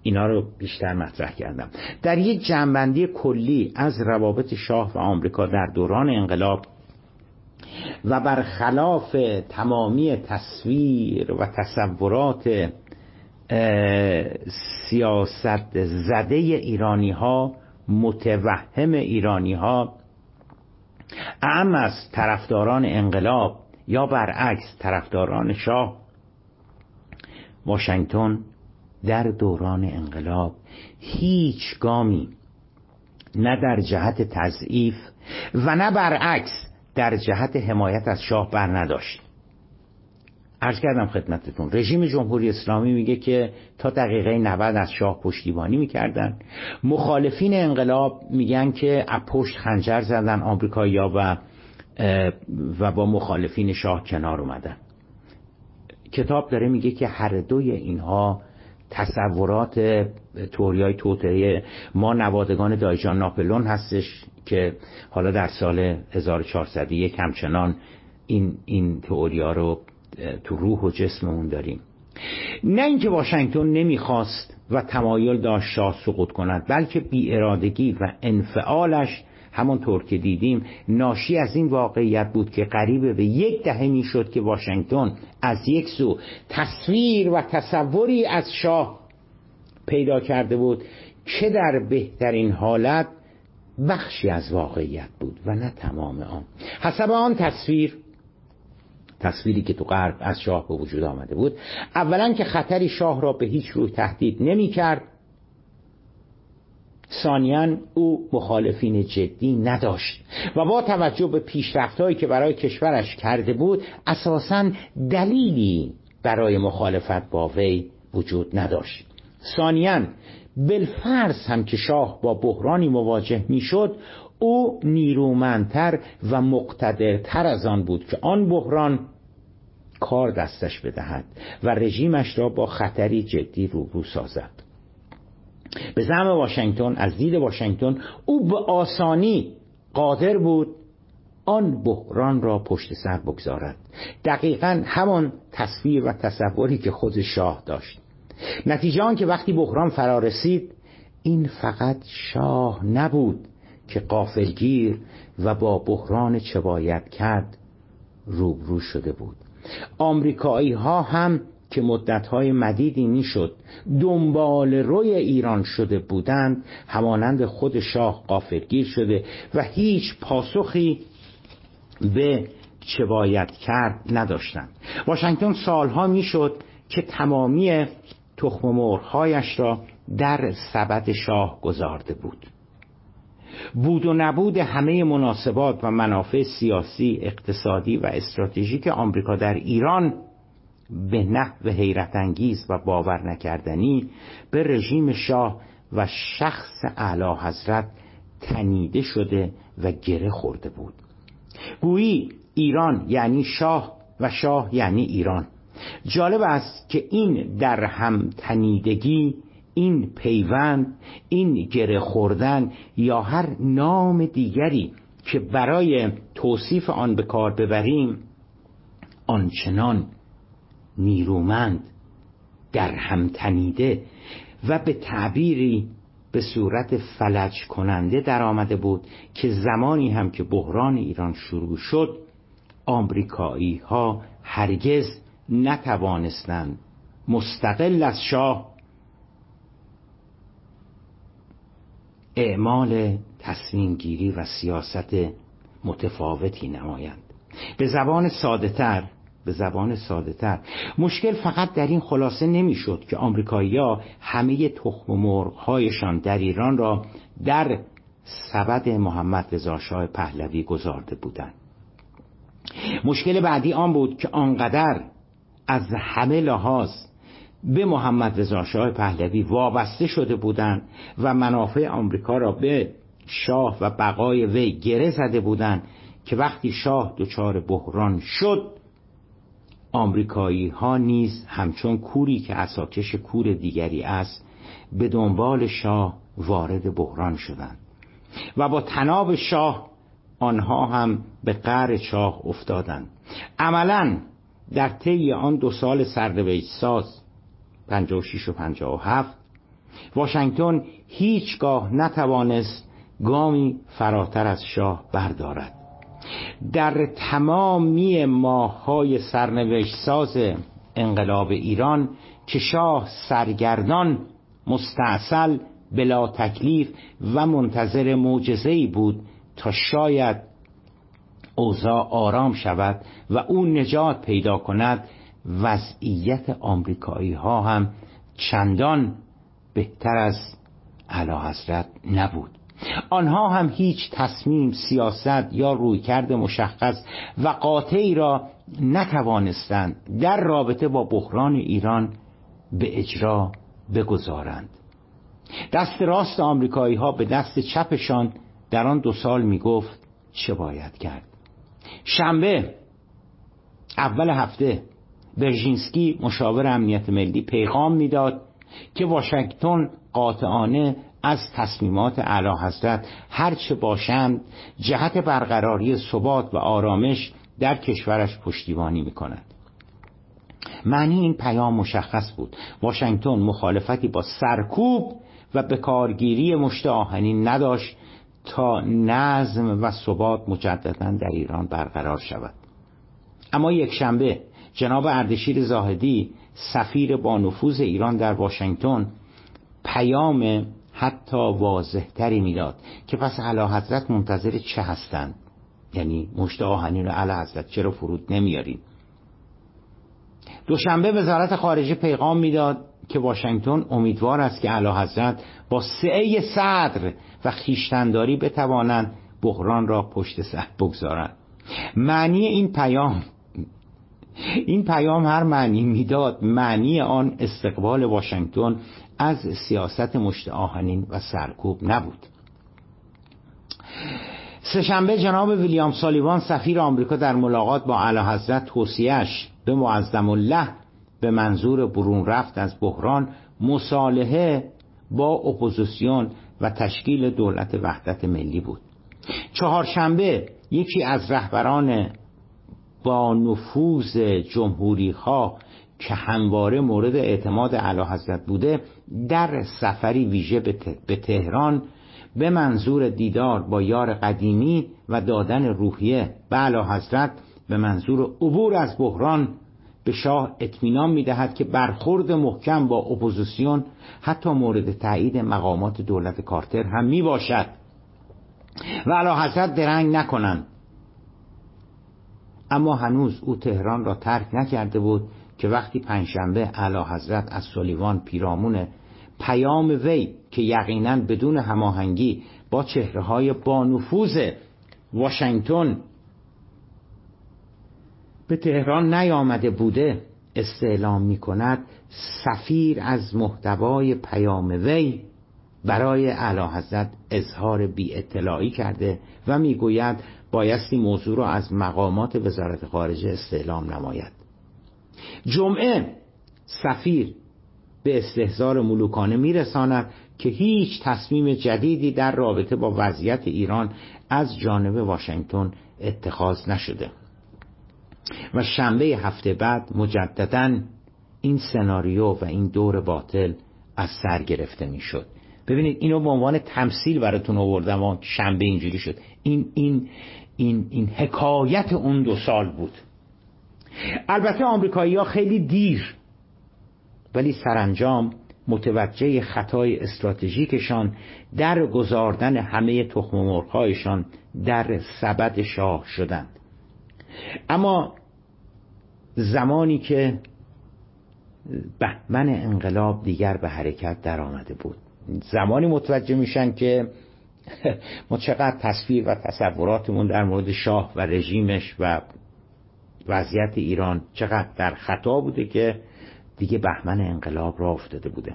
اینا رو بیشتر مطرح کردم. در یک جنبندی کلی از روابط شاه و آمریکا در دوران انقلاب و برخلاف تمامی تصویر و تصورات سیاست زده ایرانی ها متوهم ایرانی ها اعم از طرفداران انقلاب یا برعکس طرفداران شاه واشنگتن در دوران انقلاب هیچ گامی نه در جهت تضعیف و نه برعکس در جهت حمایت از شاه بر نداشت. عرض کردم خدمتتون رژیم جمهوری اسلامی میگه که تا دقیقه 90 از شاه پشتیبانی می‌کردن. مخالفین انقلاب میگن که از پشت خنجر زدن آمریکایی‌ها و و با مخالفین شاه کنار اومدن. کتاب داره میگه که هر دوی اینها تصورات توریای توتعه ما نوادگان دایجان ناپلون هستش که حالا در سال 1401 همچنان این, این تئوریا رو تو روح و جسممون داریم. نه اینکه واشنگتن نمی‌خواست و تمایل داشت شاه سقوط کند بلکه بی ارادگی و انفعالش همانطور که دیدیم ناشی از این واقعیت بود که قریب به یک دهه می‌شد که واشنگتن از یک سو تصویر و تصوری از شاه پیدا کرده بود که در بهترین حالت بخشی از واقعیت بود و نه تمام آن. حسب آن تصویر تصویری که تو غرب از شاه به وجود آمده بود. اولا که خطری شاه را به هیچ روی تهدید نمی کرد. ثانیا او مخالفین جدی نداشت و با توجه به پیشرفتهایی که برای کشورش کرده بود اساسا دلیلی برای مخالفت با وی وجود نداشت. ثانیا بالفرض هم که شاه با بحرانی مواجه می‌شد او نیرومندتر و مقتدرتر از آن بود که آن بحران کار دستش بدهد و رژیمش را با خطری جدی روبرو سازد. به زعم واشنگتن از دید واشنگتن او به آسانی قادر بود آن بحران را پشت سر بگذارد. دقیقا همان تصویر و تصوری که خود شاه داشت. نتیجه آن که وقتی بحران فرا رسید این فقط شاه نبود. که قافلگیر و با بحران چه باید کرد روبرو شده بود. آمریکایی ها هم که مدتهای مدیدی می‌شد دنبال روی ایران شده بودند همانند خود شاه قافلگیر شده و هیچ پاسخی به چه باید کرد نداشتند. واشنگتن سالها می‌شد که تمامی تخم مرغهایش را در سبد شاه گذارده بود. بود و نبود همه مناسبات و منافع سیاسی، اقتصادی و استراتژیک آمریکا در ایران به نحو حیرت انگیز و باور نکردنی به رژیم شاه و شخص اعلی حضرت تنیده شده و گره خورده بود. گویی ایران یعنی شاه و شاه یعنی ایران. جالب است که این در هم تنیدگی این پیوند این گره خوردن یا هر نام دیگری که برای توصیف آن به کار ببریم آنچنان نیرومند در هم تنیده و به تعبیری به صورت فلج کننده در آمده بود که زمانی هم که بحران ایران شروع شد آمریکایی ها هرگز نتوانستند مستقل از شاه اعمال تصمیم گیری و سیاست متفاوتی نمایند. به زبان ساده تر به زبان ساده تر مشکل فقط در این خلاصه نمی‌شد که آمریکایی‌ها همه تخم مرغ هایشان در ایران را در سبد محمد رضا شاه پهلوی گذارده بودند. مشکل بعدی آن بود که آنقدر از همه لحاظ به محمد رضا شاه پهلوی وابسته شده بودند و منافع آمریکا را به شاه و بقای وی گره زده بودند که وقتی شاه دچار بحران شد آمریکایی ها نیز همچون کوری که اساکش کور دیگری است به دنبال شاه وارد بحران شدند و با تناب شاه آنها هم به قهر شاه افتادند. عملا در طی آن دو سال سرنوشت ساز 56 و 57 واشنگتن هیچگاه نتوانست گامی فراتر از شاه بردارد. در تمامی ماههای سرنوشت ساز انقلاب ایران که شاه سرگردان مستعصل بلا تکلیف و منتظر معجزه‌ای بود تا شاید اوضاع آرام شود و او نجات پیدا کند وضعیت آمریکایی ها هم چندان بهتر از علا حضرت نبود. آنها هم هیچ تصمیم سیاست یا رویکرد مشخص و قاطعی را نتوانستند در رابطه با بحران ایران به اجرا بگذارند. دست راست آمریکایی ها به دست چپشان در آن دو سال می گفت چه باید کرد. شنبه اول هفته برژینسکی مشاور امنیت ملی پیغام می‌داد که واشنگتن قاطعانه از تصمیمات اعلی حضرت هرچه باشند جهت برقراری ثبات و آرامش در کشورش پشتیبانی می کند معنی این پیام مشخص بود. واشنگتن مخالفتی با سرکوب و به کارگیری مشت آهنین نداشت تا نظم و ثبات مجددا در ایران برقرار شود. اما یک شنبه جناب اردشیر زاهدی سفیر با نفوذ ایران در واشنگتن پیام حتی واضحتری می‌داد که پس علا حضرت منتظر چه هستند؟ یعنی مشت آهنین علا حضرت چرا فرود نمیاریم؟ دوشنبه وزارت خارجه پیغام می‌داد که واشنگتن امیدوار است که اعلی حضرت با سعه صدر و خیشتنداری بتوانند بحران را پشت سر بگذارند. معنی این پیام این پیام هر معنی می‌داد معنی آن استقبال واشنگتن از سیاست مشت آهنین و سرکوب نبود. سهشنبه جناب ویلیام سالیوان سفیر آمریکا در ملاقات با اعلی حضرت توصیهش به معظم الله به منظور برون رفت از بحران مصالحه با اپوزیسیون و تشکیل دولت وحدت ملی بود. چهارشنبه یکی از رهبران با نفوذ جمهوری ها که همواره مورد اعتماد اعلی حضرت بوده در سفری ویژه به تهران به منظور دیدار با یار قدیمی و دادن روحیه به اعلی حضرت به منظور عبور از بحران به شاه اطمینان می‌دهد که برخورد محکم با اپوزیسیون حتی مورد تایید مقامات دولت کارتر هم می باشد و اعلاحضرت درنگ نکنند. اما هنوز او تهران را ترک نکرده بود که وقتی پنجشنبه اعلاحضرت از سلیوان پیرامون پیام وی که یقینا بدون هماهنگی با چهره های بانفوذ واشنگتن به تهران نیامده بوده استعلام می کند سفیر از محتوای پیام وی برای اعلی حضرت اظهار بی اطلاعی کرده و می‌گوید بایستی موضوع را از مقامات وزارت خارجه استعلام نماید. جمعه سفیر به استهزار ملوکانه میرساند که هیچ تصمیم جدیدی در رابطه با وضعیت ایران از جانب واشنگتن اتخاذ نشده. و شنبه هفته بعد مجددا این سناریو و این دور باطل از سر گرفته می‌شد. ببینید اینو به عنوان تمثیل براتون آوردم و شنبه اینجوری شد. این این این این حکایت اون دو سال بود. البته آمریکایی ها خیلی دیر ولی سرانجام متوجه خطای استراتژیکشان در گذاردن همه تخم مرغهایشان در سبد شاه شدند. اما زمانی که بهمن انقلاب دیگر به حرکت در آمده بود. زمانی متوجه میشن که ما چقدر تصویر و تصوراتمون در مورد شاه و رژیمش و وضعیت ایران چقدر در خطا بوده که دیگه بهمن انقلاب را افتاده بوده.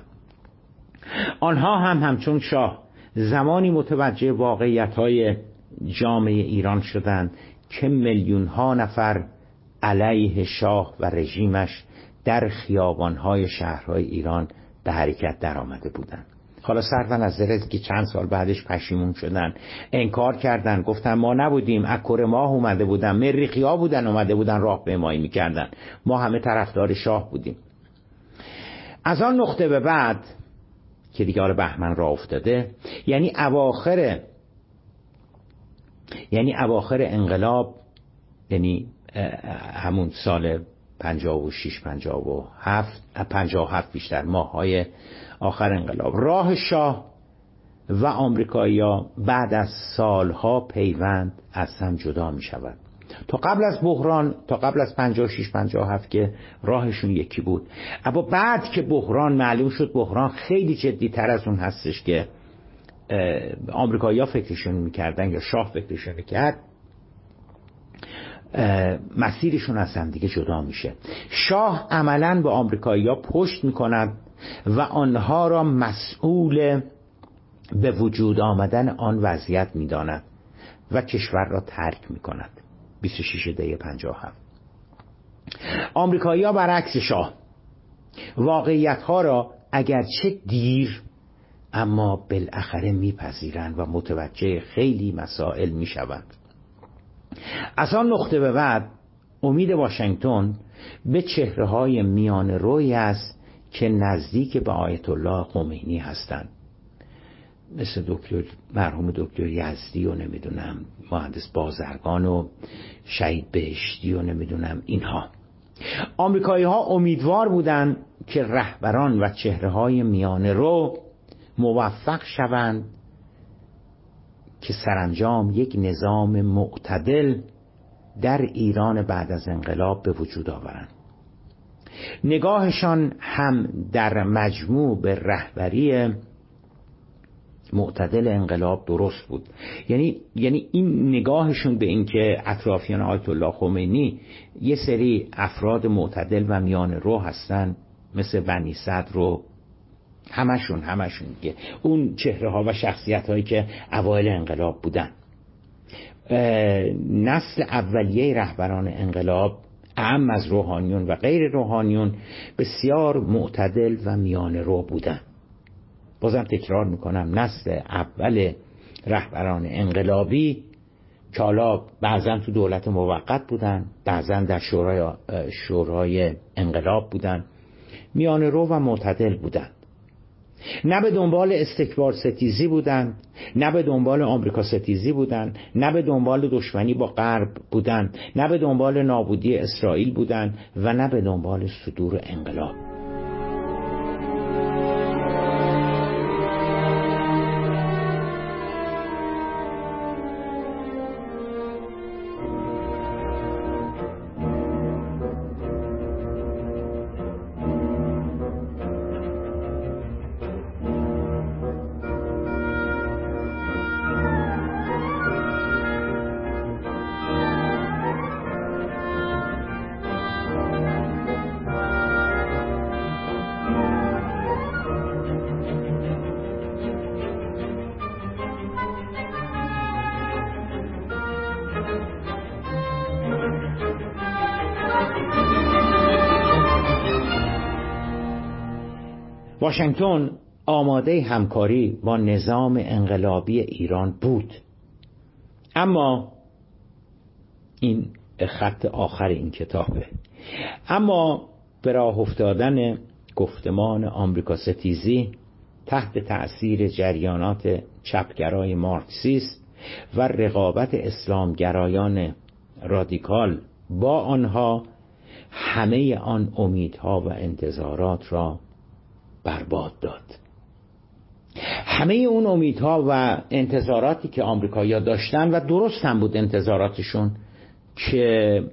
آنها هم همچون شاه زمانی متوجه واقعیت های جامعه ایران شدند که میلیون ها نفر علیه شاه و رژیمش در خیابانهای شهرهای ایران به حرکت در آمده بودند. حالا صرف نظر که چند سال بعدش پشیمون شدن. انکار کردن. گفتن ما نبودیم. اکر ماه اومده بودن. مریخی ها بودن اومده بودن راه مایی می‌کردن. ما همه طرفدار شاه بودیم. از آن نقطه به بعد که دیگه بهمن را افتاده یعنی اواخر یعنی اواخر انقلاب یعنی همون سال 56 57 57 بیشتر ماهای آخر انقلاب. راه شاه و آمریکایی‌ها بعد از سالها پیوند از هم جدا می شود تا قبل از بحران تا قبل از 56 57 که راهشون یکی بود. اما بعد که بحران معلوم شد بحران خیلی جدی تر از اون هستش که آمریکایی‌ها فکرشون می‌کردن یا شاه فکرشون کرد مسیرشون از هم دیگه جدا میشه. شاه عملا به آمریکایی‌ها پشت می‌کند. و آنها را مسئول به وجود آمدن آن وضعیت می‌داند و کشور را ترک می‌کند. 26 دی 57 آمریکایی‌ها برعکس شاه. واقعیت ها را اگرچه دیر اما بالاخره میپذیرند و متوجه خیلی مسائل می‌شوند. از آن نقطه به بعد امید واشنگتن به چهره های میان روی است که نزدیک به آیت الله خمینی هستند. مثل دکتر مرحوم دکتر یزدی و نمی‌دونم مهندس بازرگان و شهید بهشتی و نمی‌دونم اینها. آمریکایی ها امیدوار بودند که رهبران و چهره های میان رو موفق شوند که سرانجام یک نظام معتدل در ایران بعد از انقلاب به وجود آورند. نگاهشان هم در مجموع به رهبری معتدل انقلاب درست بود. یعنی یعنی این نگاهشون به اینکه اطرافیان آیت الله خمینی یه سری افراد معتدل و میان رو هستن مثل بنی صدر رو همشون همشون که اون چهره ها و شخصیت هایی که اوایل انقلاب بودن. نسل اولیه رهبران انقلاب اهم از روحانیون و غیر روحانیون بسیار معتدل و میان رو بودن. بازم تکرار می‌کنم نسل اول رهبران انقلابی که حالا بعضا تو دولت موقت بودن بعضا در شورای, شورای انقلاب بودن. میان رو و معتدل بودن. نه به دنبال استکبار ستیزی بودن نه به دنبال آمریکا ستیزی بودن نه به دنبال دشمنی با غرب بودن نه به دنبال نابودی اسرائیل بودن و نه به دنبال صدور انقلاب. واشنگتن آماده همکاری با نظام انقلابی ایران بود. اما این خط آخر این کتابه. اما به راه افتادن گفتمان آمریکا ستیزی تحت تأثیر جریانات چپگرای مارکسیست و رقابت اسلامگرایان رادیکال با آنها همه آن امیدها و انتظارات را برباد داد. همه اون امیدها و انتظاراتی که آمریکایی‌ها داشتن و درست هم بود انتظاراتشون که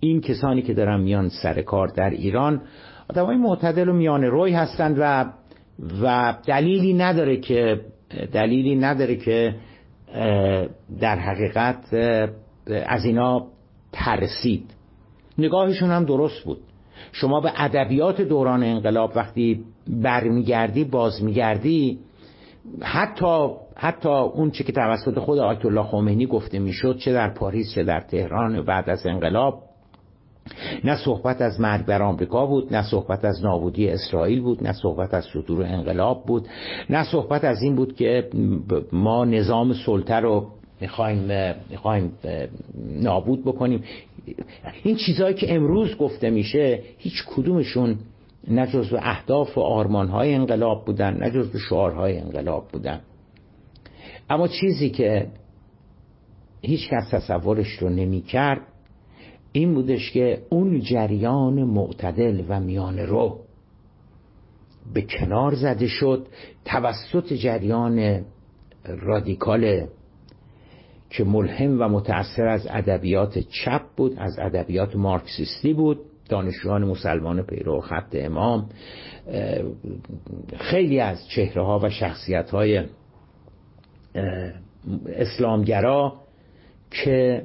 این کسانی که دارن میان سر کار در ایران آدمای معتدل و میان روی هستند و و دلیلی نداره که دلیلی نداره که در حقیقت از اینا ترسید. نگاهشون هم درست بود. شما به ادبیات دوران انقلاب وقتی برمیگردی باز میگردی حتی حتی اون چه که توسط خود آیت الله خمینی گفته می‌شد چه در پاریس چه در تهران بعد از انقلاب نه صحبت از مرگ بر آمریکا بود نه صحبت از نابودی اسرائیل بود نه صحبت از صدور انقلاب بود نه صحبت از این بود که ما نظام سلطه رو می‌خوایم می‌خوایم نابود بکنیم. این چیزهایی که امروز گفته میشه هیچ کدومشون نه جزو اهداف و آرمانهای انقلاب بودن نه جزو شعارهای انقلاب بودن. اما چیزی که هیچ کس تصورش رو نمی کرد این بودش که اون جریان معتدل و میان رو به کنار زده شد توسط جریان رادیکال که ملهم و متأثر از ادبیات چپ بود از ادبیات مارکسیستی بود دانشجویان مسلمان پیرو خط امام. خیلی از چهره ها و شخصیت های اسلامگرا که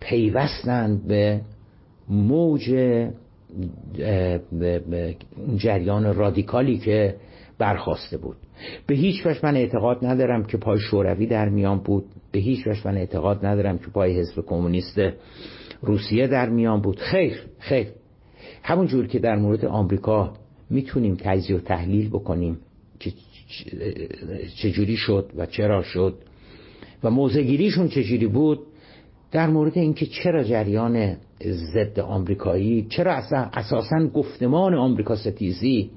پیوستند به موج جریان رادیکالی که برخواسته بود. به هیچ وجه من اعتقاد ندارم که پای شوروی در میان بود. به هیچ وجه من اعتقاد ندارم که پای حزب کمونیست روسیه در میان بود. خیر خیر. همون جور که در مورد آمریکا می‌تونیم تجزیه و تحلیل بکنیم که چجوری شد و چرا شد و موزگیریشون چجوری بود در مورد اینکه چرا جریان ضد آمریکایی چرا اساسا گفتمان آمریکا ستیزی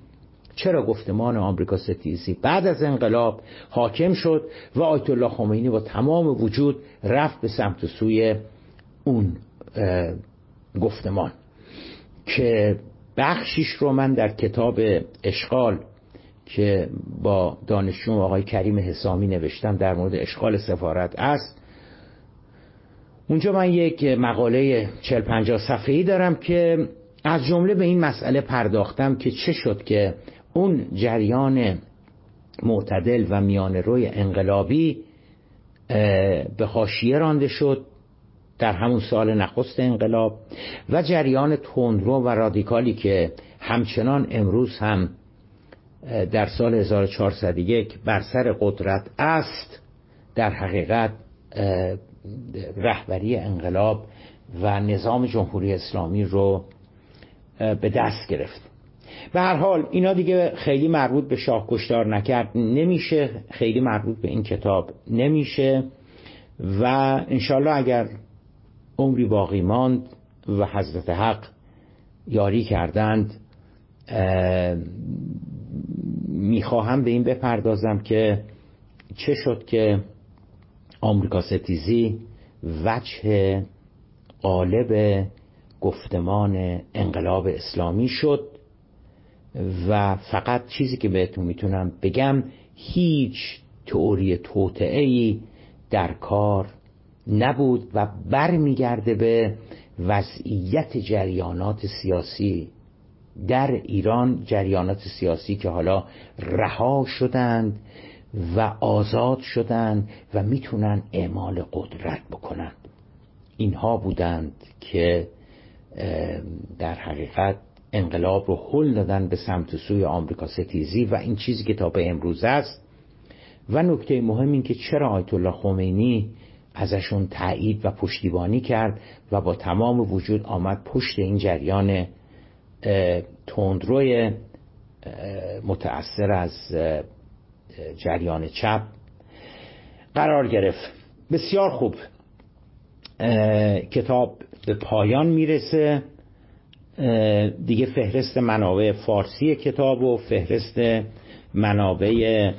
چرا گفتمان آمریکا ستیزی؟ بعد از انقلاب حاکم شد و آیت الله خمینی با تمام وجود رفت به سمت سوی اون گفتمان که بخشیش رو من در کتاب اشغال که با دانشجو آقای کریم حسامی نوشتم در مورد اشغال سفارت است. اونجا من یک مقاله 40 50 صفحه‌ای دارم که از جمله به این مسئله پرداختم که چه شد که اون جریان معتدل و میان روی انقلابی به حاشیه رانده شد. در همون سال نخست انقلاب و جریان تندرو و رادیکالی که همچنان امروز هم در سال 1401 بر سر قدرت است در حقیقت رهبری انقلاب و نظام جمهوری اسلامی رو به دست گرفت. به هر حال اینا دیگه خیلی مربوط به شاه کشتار نکرد. نمیشه خیلی مربوط به این کتاب نمیشه و انشالله اگر عمری باقی ماند و حضرت حق یاری کردند می‌خواهم به این بپردازم که چه شد که آمریکا ستیزی وجه قالب گفتمان انقلاب اسلامی شد. و فقط چیزی که بهتون می‌تونم بگم هیچ تئوری توطعه در کار نبود و برمیگرده به وضعیت جریانات سیاسی. در ایران جریانات سیاسی که حالا رها شدند و آزاد شدند و می‌تونن اعمال قدرت بکنند اینها بودند که در حقیقت انقلاب رو حل دادن به سمت سوی آمریکا ستیزی و این چیزی که تا به امروز است. و نکته مهم این که چرا آیت الله خمینی ازشون تایید و پشتیبانی کرد و با تمام وجود آمد پشت این جریان تندروی متأثر از جریان چپ قرار گرفت. بسیار خوب. کتاب به پایان می‌رسه. دیگه فهرست منابع فارسی کتاب و فهرست منابع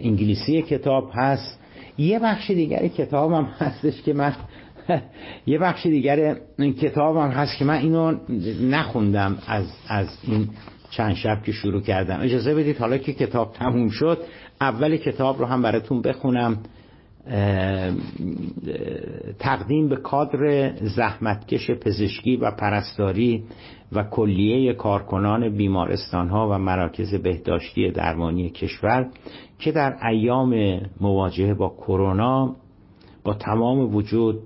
انگلیسی کتاب هست. یه بخش دیگری کتاب هم هستش که من یه بخش دیگر کتاب هم هست که من اینو نخوندم از, از این چند شب که شروع کردم. اجازه بدید حالا که کتاب تموم شد اول کتاب رو هم براتون بخونم. تقدیم به کادر زحمتکش پزشکی و پرستاری و کلیه کارکنان بیمارستان ها و مراکز بهداشتی درمانی کشور که در ایام مواجهه با کرونا با تمام وجود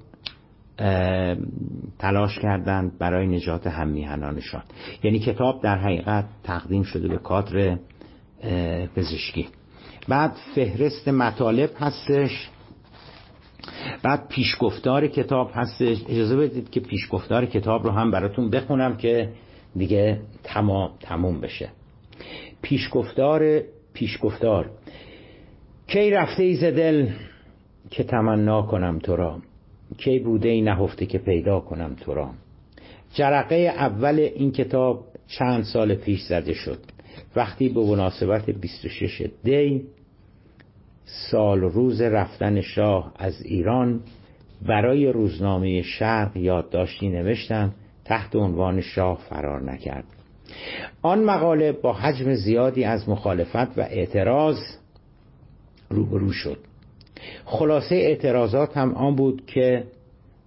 تلاش کردند برای نجات هممیهنانشان یعنی کتاب در حقیقت تقدیم شده به کادر پزشکی. بعد فهرست مطالب هستش. بعد پیشگفتار کتاب هستش اجازه بدید که پیشگفتار کتاب رو هم براتون بخونم که دیگه تمام تموم بشه. پیشگفتار پیشگفتار. کی رفته ای دل که تمنا کنم تو را؟ کی بوده ای نهفته که پیدا کنم تو را؟ جرقه اول این کتاب چند سال پیش زده شد. وقتی به مناسبت 26 دی سال روز رفتن شاه از ایران برای روزنامه شرق یادداشتی نوشتم تحت عنوان شاه فرار نکرد. آن مقاله با حجم زیادی از مخالفت و اعتراض روبرو شد. خلاصه اعتراضات هم آن بود که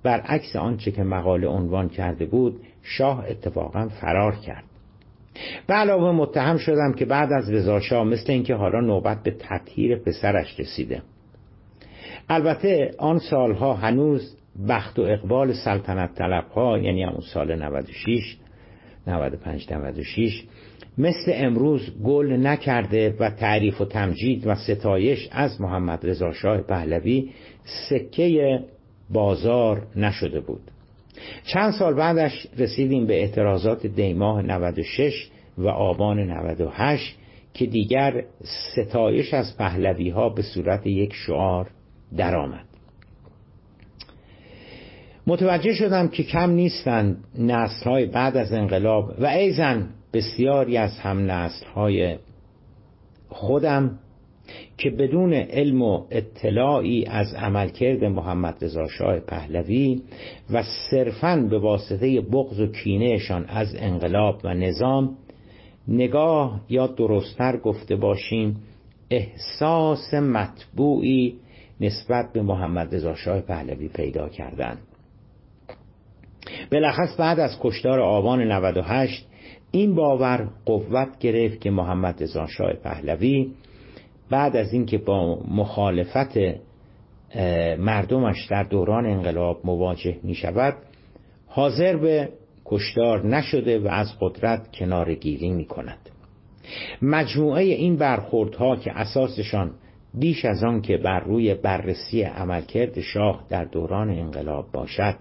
برعکس آنچه که مقاله عنوان کرده بود شاه اتفاقا فرار کرد. به علاوه متهم شدم که بعد از رضاشاه مثل اینکه حالا نوبت به تطهیر پسرش رسیده. البته آن سالها هنوز بخت و اقبال سلطنت طلب ها یعنی همون سال 96 95 96 مثل امروز گل نکرده و تعریف و تمجید و ستایش از محمد رضا شاه پهلوی سکه بازار نشده بود. چند سال بعدش رسیدیم به اعتراضات دیماه 96 و آبان 98 که دیگر ستایش از پهلوی ها به صورت یک شعار درآمد. متوجه شدم که کم نیستند نسل بعد از انقلاب و ایزن بسیاری از هم نسل خودم که بدون علم و اطلاعی از عملکرد محمد رضا شاه پهلوی و صرفاً به واسطه بغض و کینهشان از انقلاب و نظام نگاه یا درستتر گفته باشیم احساس مطبوعی نسبت به محمد رضا شاه پهلوی پیدا کردند بلخص بعد از کشتار آبان 98 این باور قوت گرفت که محمد رضا شاه پهلوی بعد از اینکه با مخالفت مردمش در دوران انقلاب مواجه می شود حاضر به کشتار نشده و از قدرت کنارگیری می کند مجموعه این برخوردها که اساسشان بیش از آن که بر روی بررسی عملکرد شاه در دوران انقلاب باشد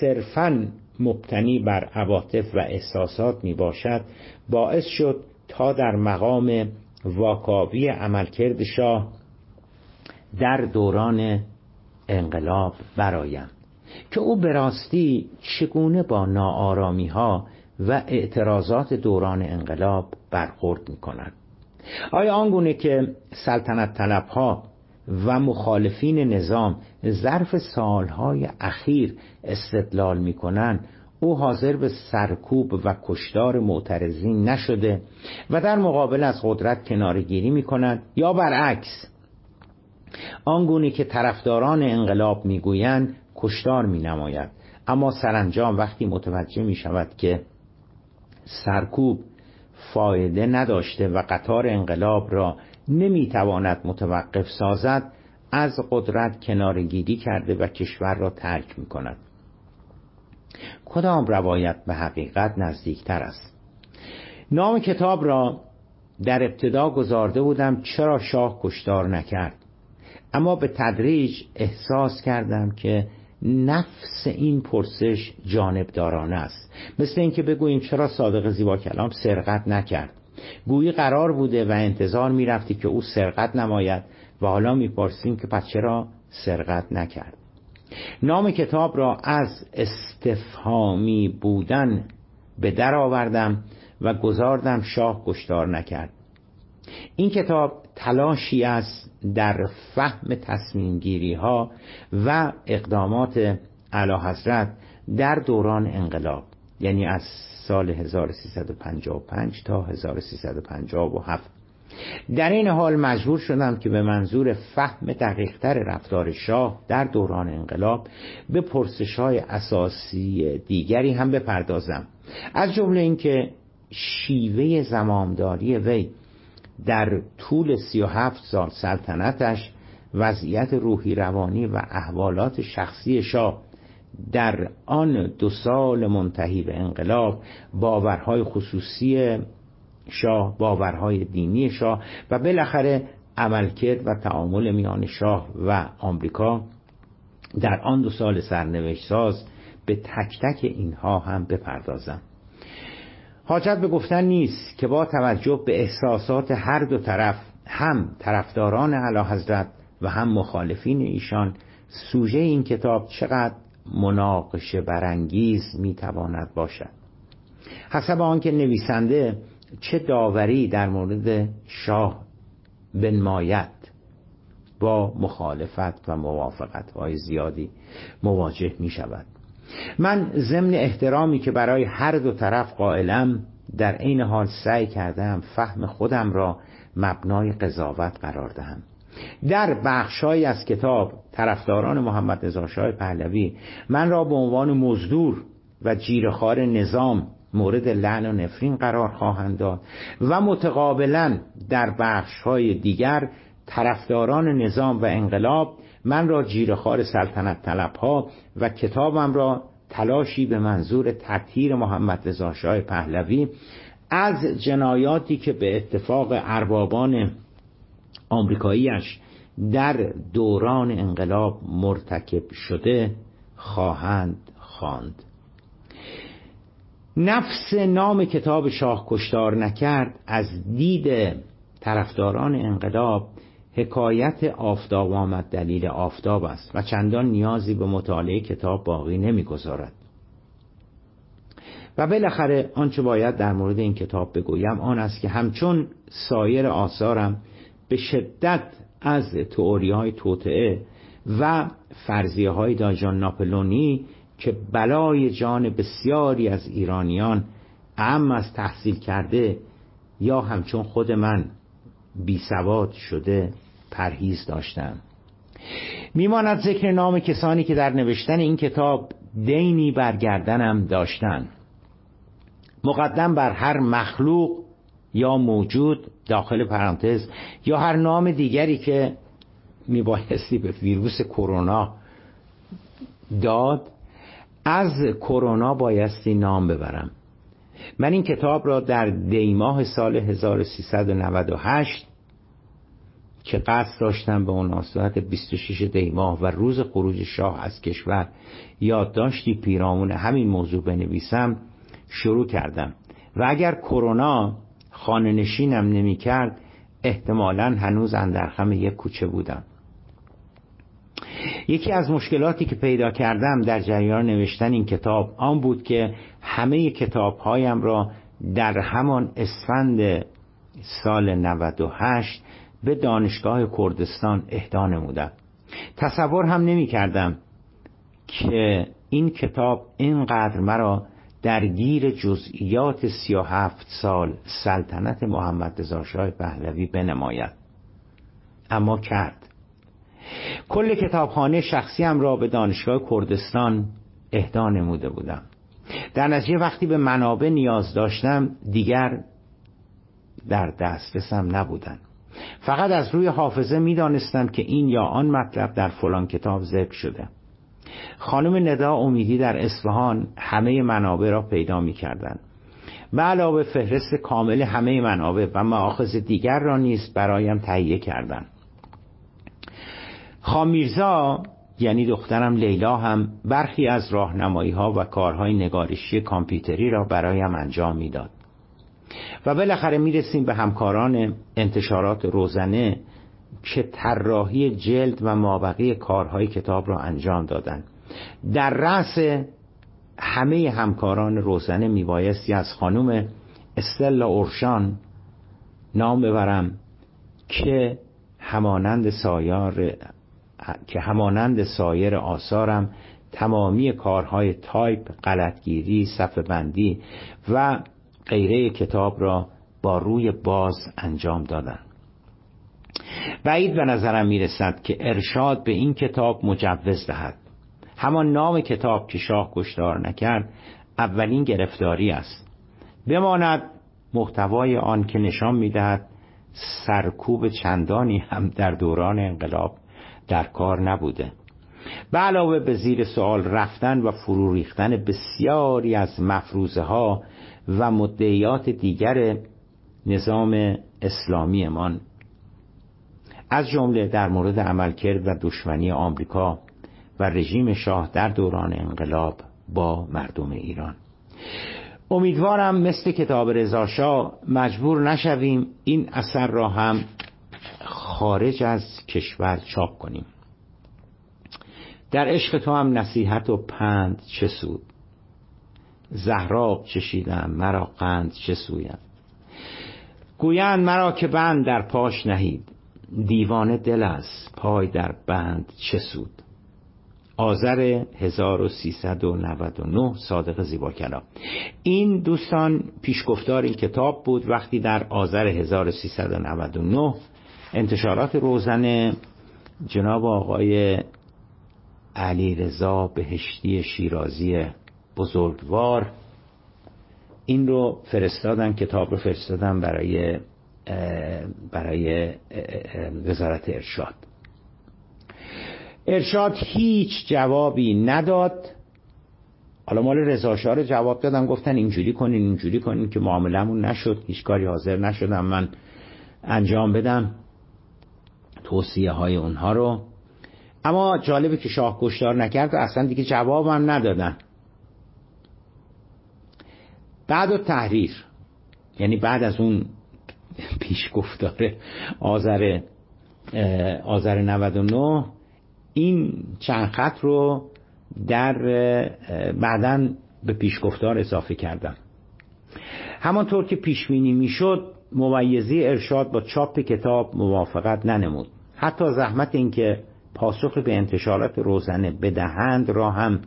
صرفا مبتنی بر عواطف و احساسات می باشد باعث شد تا در مقام واکاوی عملکرد شاه در دوران انقلاب برایم که او به راستی چگونه با ناآرامی ها و اعتراضات دوران انقلاب برخورد می کند آیا آنگونه که سلطنت طلب ها و مخالفین نظام ظرف سالهای اخیر استدلال می کنند او حاضر به سرکوب و کشتار معترضین نشده و در مقابل از قدرت کنارگیری می کند یا برعکس آنگونه که طرفداران انقلاب می‌گویند کشتار می نماید اما سرانجام وقتی متوجه می شود که سرکوب فایده نداشته و قطار انقلاب را نمی‌تواند متوقف سازد از قدرت کنارگیری کرده و کشور را ترک می کند کدام روایت به حقیقت نزدیکتر است؟ نام کتاب را در ابتدا گذارده بودم چرا شاه کشتار نکرد. اما به تدریج احساس کردم که نفس این پرسش جانبدارانه است. مثل اینکه بگوییم چرا صادق زیبا کلام سرقت نکرد. گویی قرار بوده و انتظار می‌رفتی که او سرقت نماید و حالا می‌پرسیم که پس چرا سرقت نکرد. نام کتاب را از استفهامی بودن به در آوردم و گذاردم شاه کشتار نکرد. این کتاب تلاشی است در فهم تصمیم گیری ها و اقدامات اعلی حضرت در دوران انقلاب یعنی از سال 1355 تا 1357 در این حال مجبور شدم که به منظور فهم دقیقتر رفتار شاه در دوران انقلاب به پرسش های اساسی دیگری هم بپردازم. از جمله اینکه شیوه زمامداری وی در طول سی و هفت سال سلطنتش وضعیت روحی روانی و احوالات شخصی شاه در آن دو سال منتهی به انقلاب باورهای خصوصی شاه باورهای دینی شاه و بالاخره عملکرد و تعامل میان شاه و آمریکا در آن دو سال سرنوشت ساز به تک تک اینها هم بپردازم حاجت به گفتن نیست که با توجه به احساسات هر دو طرف هم طرفداران علا حضرت و هم مخالفین ایشان سوژه این کتاب چقدر مناقشه برانگیز می‌تواند باشد. حسب آنکه نویسنده چه داوری در مورد شاه بنماید با مخالفت و موافقت. های زیادی مواجه می شود. من ضمن احترامی که برای هر دو طرف قائلم در عین حال سعی کردم فهم خودم را مبنای قضاوت قرار دهم. در بخشهایی از کتاب طرفداران محمد رضا شاه پهلوی من را به عنوان مزدور و جیرخوار نظام مورد لعن و نفرین قرار خواهند داد و متقابلا در بخشهای دیگر طرفداران نظام و انقلاب من را جیرخوار سلطنت طلب ها و کتابم را تلاشی به منظور تطهیر محمد رضا شاه پهلوی از جنایاتی که به اتفاق اربابان آمریکاییش در دوران انقلاب مرتکب شده خواهند خواند. نفس نام کتاب شاه کشتار نکرد از دید طرفداران انقلاب حکایت آفتاب آمد دلیل آفتاب است و چندان نیازی به مطالعه کتاب باقی نمی‌گذارد. و بالاخره آنچه باید در مورد این کتاب بگویم آن است که همچون سایر آثارم به شدت از تئوری های توطعه و فرضیه های داجان ناپلونی که بلای جان بسیاری از ایرانیان اهم از تحصیل کرده یا همچون خود من بی سواد شده پرهیز داشتم. میماند ذکر نام کسانی که در نوشتن این کتاب دینی برگردنم داشتن مقدم بر هر مخلوق یا موجود داخل پرانتز یا هر نام دیگری که میبایستی به ویروس کرونا داد از کرونا بایستی نام ببرم. من این کتاب را در دیماه سال 1398 که قصد داشتم به مناسبت 26 دیماه و روز خروج شاه از کشور یادداشتی پیرامون همین موضوع بنویسم شروع کردم. و اگر کرونا خانه نشینم نمی کرد احتمالا هنوز اندرخم یک کوچه بودم. یکی از مشکلاتی که پیدا کردم در جریان نوشتن این کتاب آن بود که همه کتابهایم را در همان اسفند سال 98 به دانشگاه کردستان اهدا نمودم. تصور هم نمی کردم که این کتاب اینقدر مرا درگیر جزئیات سی و هفت سال سلطنت محمد رضا شاه پهلوی بنماید. اما کرد. کل کتابخانه شخصیم را به دانشگاه کردستان اهدا نموده بودم در نتیجه وقتی به منابع نیاز داشتم دیگر در دسترسم نبودن فقط از روی حافظه می‌دانستم که این یا آن مطلب در فلان کتاب ذکر شده خانم ندا امیدی در اصفهان همه منابع را پیدا می کردن. به علاوه فهرست کامل همه منابع و معاخذ دیگر را نیز برایم تهیه کردند. خامیرزا یعنی دخترم لیلا هم برخی از راهنمایی ها و کارهای نگارشی کامپیوتری را برایم انجام می‌داد. و بالاخره می‌رسیم به همکاران انتشارات روزنه که طراحی جلد و مابقی کارهای کتاب را انجام دادند. در رأس همه همکاران روزنه میبایستی از خانم استلا اورشان نام ببرم که همانند سایار که همانند سایر آثارم تمامی کارهای تایپ، غلطگیری، صفحه بندی و غیره کتاب را با روی باز انجام دادن. بعید به نظرم می‌رسد که ارشاد به این کتاب مجوز دهد. همان نام کتاب که شاه کشدار نکرد اولین گرفتاری است. بماند محتوای آن که نشان می‌دهد سرکوب چندانی هم در دوران انقلاب در کار نبوده. به علاوه به زیر سوال رفتن و فرو ریختن بسیاری از مفروضه ها و مدعیات دیگر نظام اسلامیمان. از جمله در مورد عملکرد و دشمنی آمریکا و رژیم شاه در دوران انقلاب با مردم ایران. امیدوارم مثل کتاب رضاشاه مجبور نشویم این اثر را هم خارج از کشور چاپ کنیم. در عشق تو هم نصیحت و پند چه سود زهراب چشیدم مرا قند چه سویم گویند مرا که بند در پاش نهید. دیوانه دل است پای در بند چه سود؟ آذر 1399 صادق زیبا کلام این دوستان پیشگفتار این کتاب بود. وقتی در آذر 1399 انتشارات روزن جناب آقای علی رضا بهشتی شیرازی بزرگوار. این رو فرستادن کتاب رو فرستادن برای برای وزارت ارشاد. ارشاد هیچ جوابی نداد. حالا مال رضاشاه رو جواب دادن گفتن اینجوری کنین اینجوری کنین که معاملمون نشد هیچ کاری حاضر نشدم من انجام بدم. توصیه های اونها رو. اما جالبه که شاه کشتار نکرد و اصلا دیگه جوابم ندادن. بعد و تحریر یعنی بعد از اون پیش گفتار آذر آذر 99 این چند خط رو در بعدا به پیشگفتار اضافه کردم. همانطور که پیشبینی می‌شد ممیزی ارشاد با چاپ کتاب موافقت ننمود. حتی زحمت اینکه پاسخ به انتشارات روزنه بدهند را هم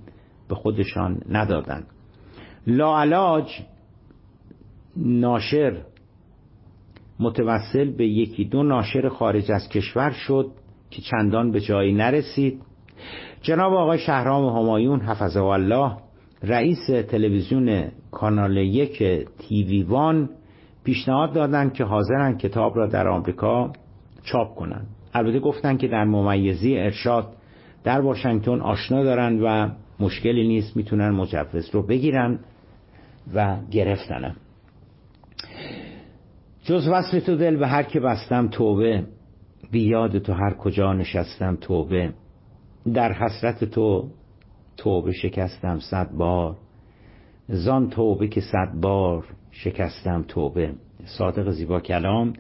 به خودشان ندادند. لاعلاج ناشر متوسل به یکی دو ناشر خارج از کشور شد که چندان به جایی نرسید. جناب آقای شهرام همایون حفظه الله رئیس تلویزیون کانال یک تیوی وان پیشنهاد دادند که حاضرن کتاب را در آمریکا چاپ کنند. البته گفتن که در ممیزی ارشاد در واشنگتن آشنا دارند و مشکلی نیست می‌تونن مجوز رو بگیرن و گرفتنم جز وصل تو دل به هر که بستم توبه. بیاد تو هر کجا نشستم توبه. در حسرت تو توبه شکستم صد بار. زان توبه که صد بار شکستم توبه. صادق زیبا کلام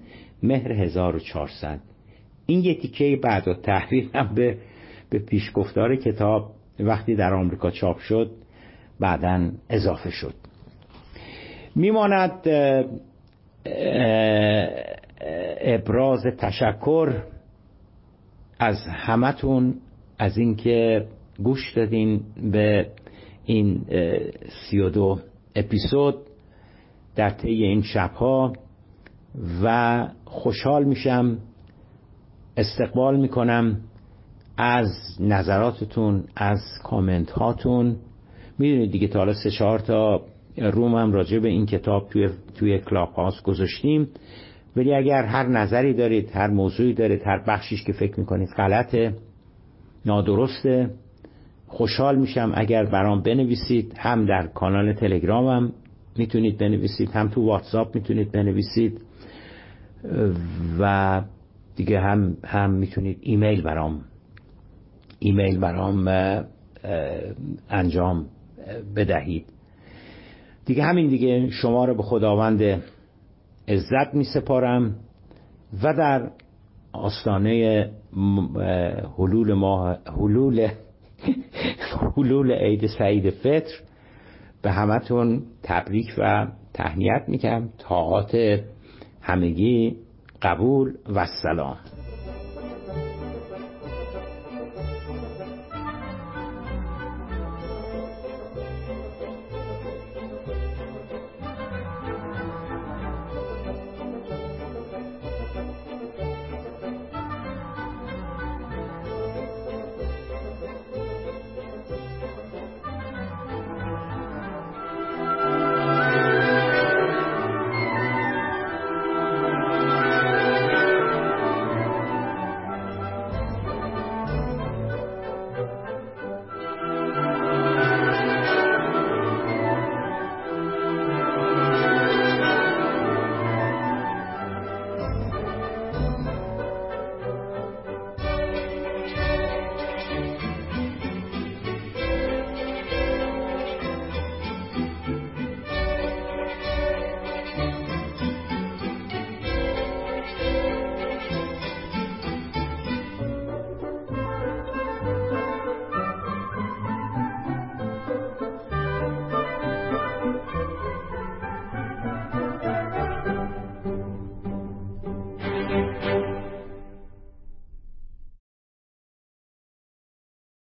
مهر 1400 این یه تیکه بعد و تحویل هم به به پیشگفتار کتاب وقتی در آمریکا چاپ شد بعدا اضافه شد. میماند ابراز تشکر از همتون از اینکه گوش دادین به این سی و دو اپیزود در طی این شبها و خوشحال میشم استقبال می‌کنم از نظراتتون از کامنت هاتون می‌دونید دیگه تا حالا سه چهار تا روم هم راجع به این کتاب توی, توی کلاب هاست گذاشتیم. ولی اگر هر نظری دارید هر موضوعی دارید هر بخشیش که فکر می‌کنید غلطه نادرسته خوشحال میشم اگر برام بنویسید هم در کانال تلگرامم می‌تونید بنویسید هم تو واتساپ می‌تونید بنویسید. و دیگه هم هم می‌تونید ایمیل برام ایمیل برام انجام بدهید. دیگه همین دیگه شما رو به خداوند عزت می سپارم و در آستانه حلول ماه حلول حلول عید سعید فطر به همتون تبریک و تهنیت می‌کنم طاعات همگی. قبول و سلام.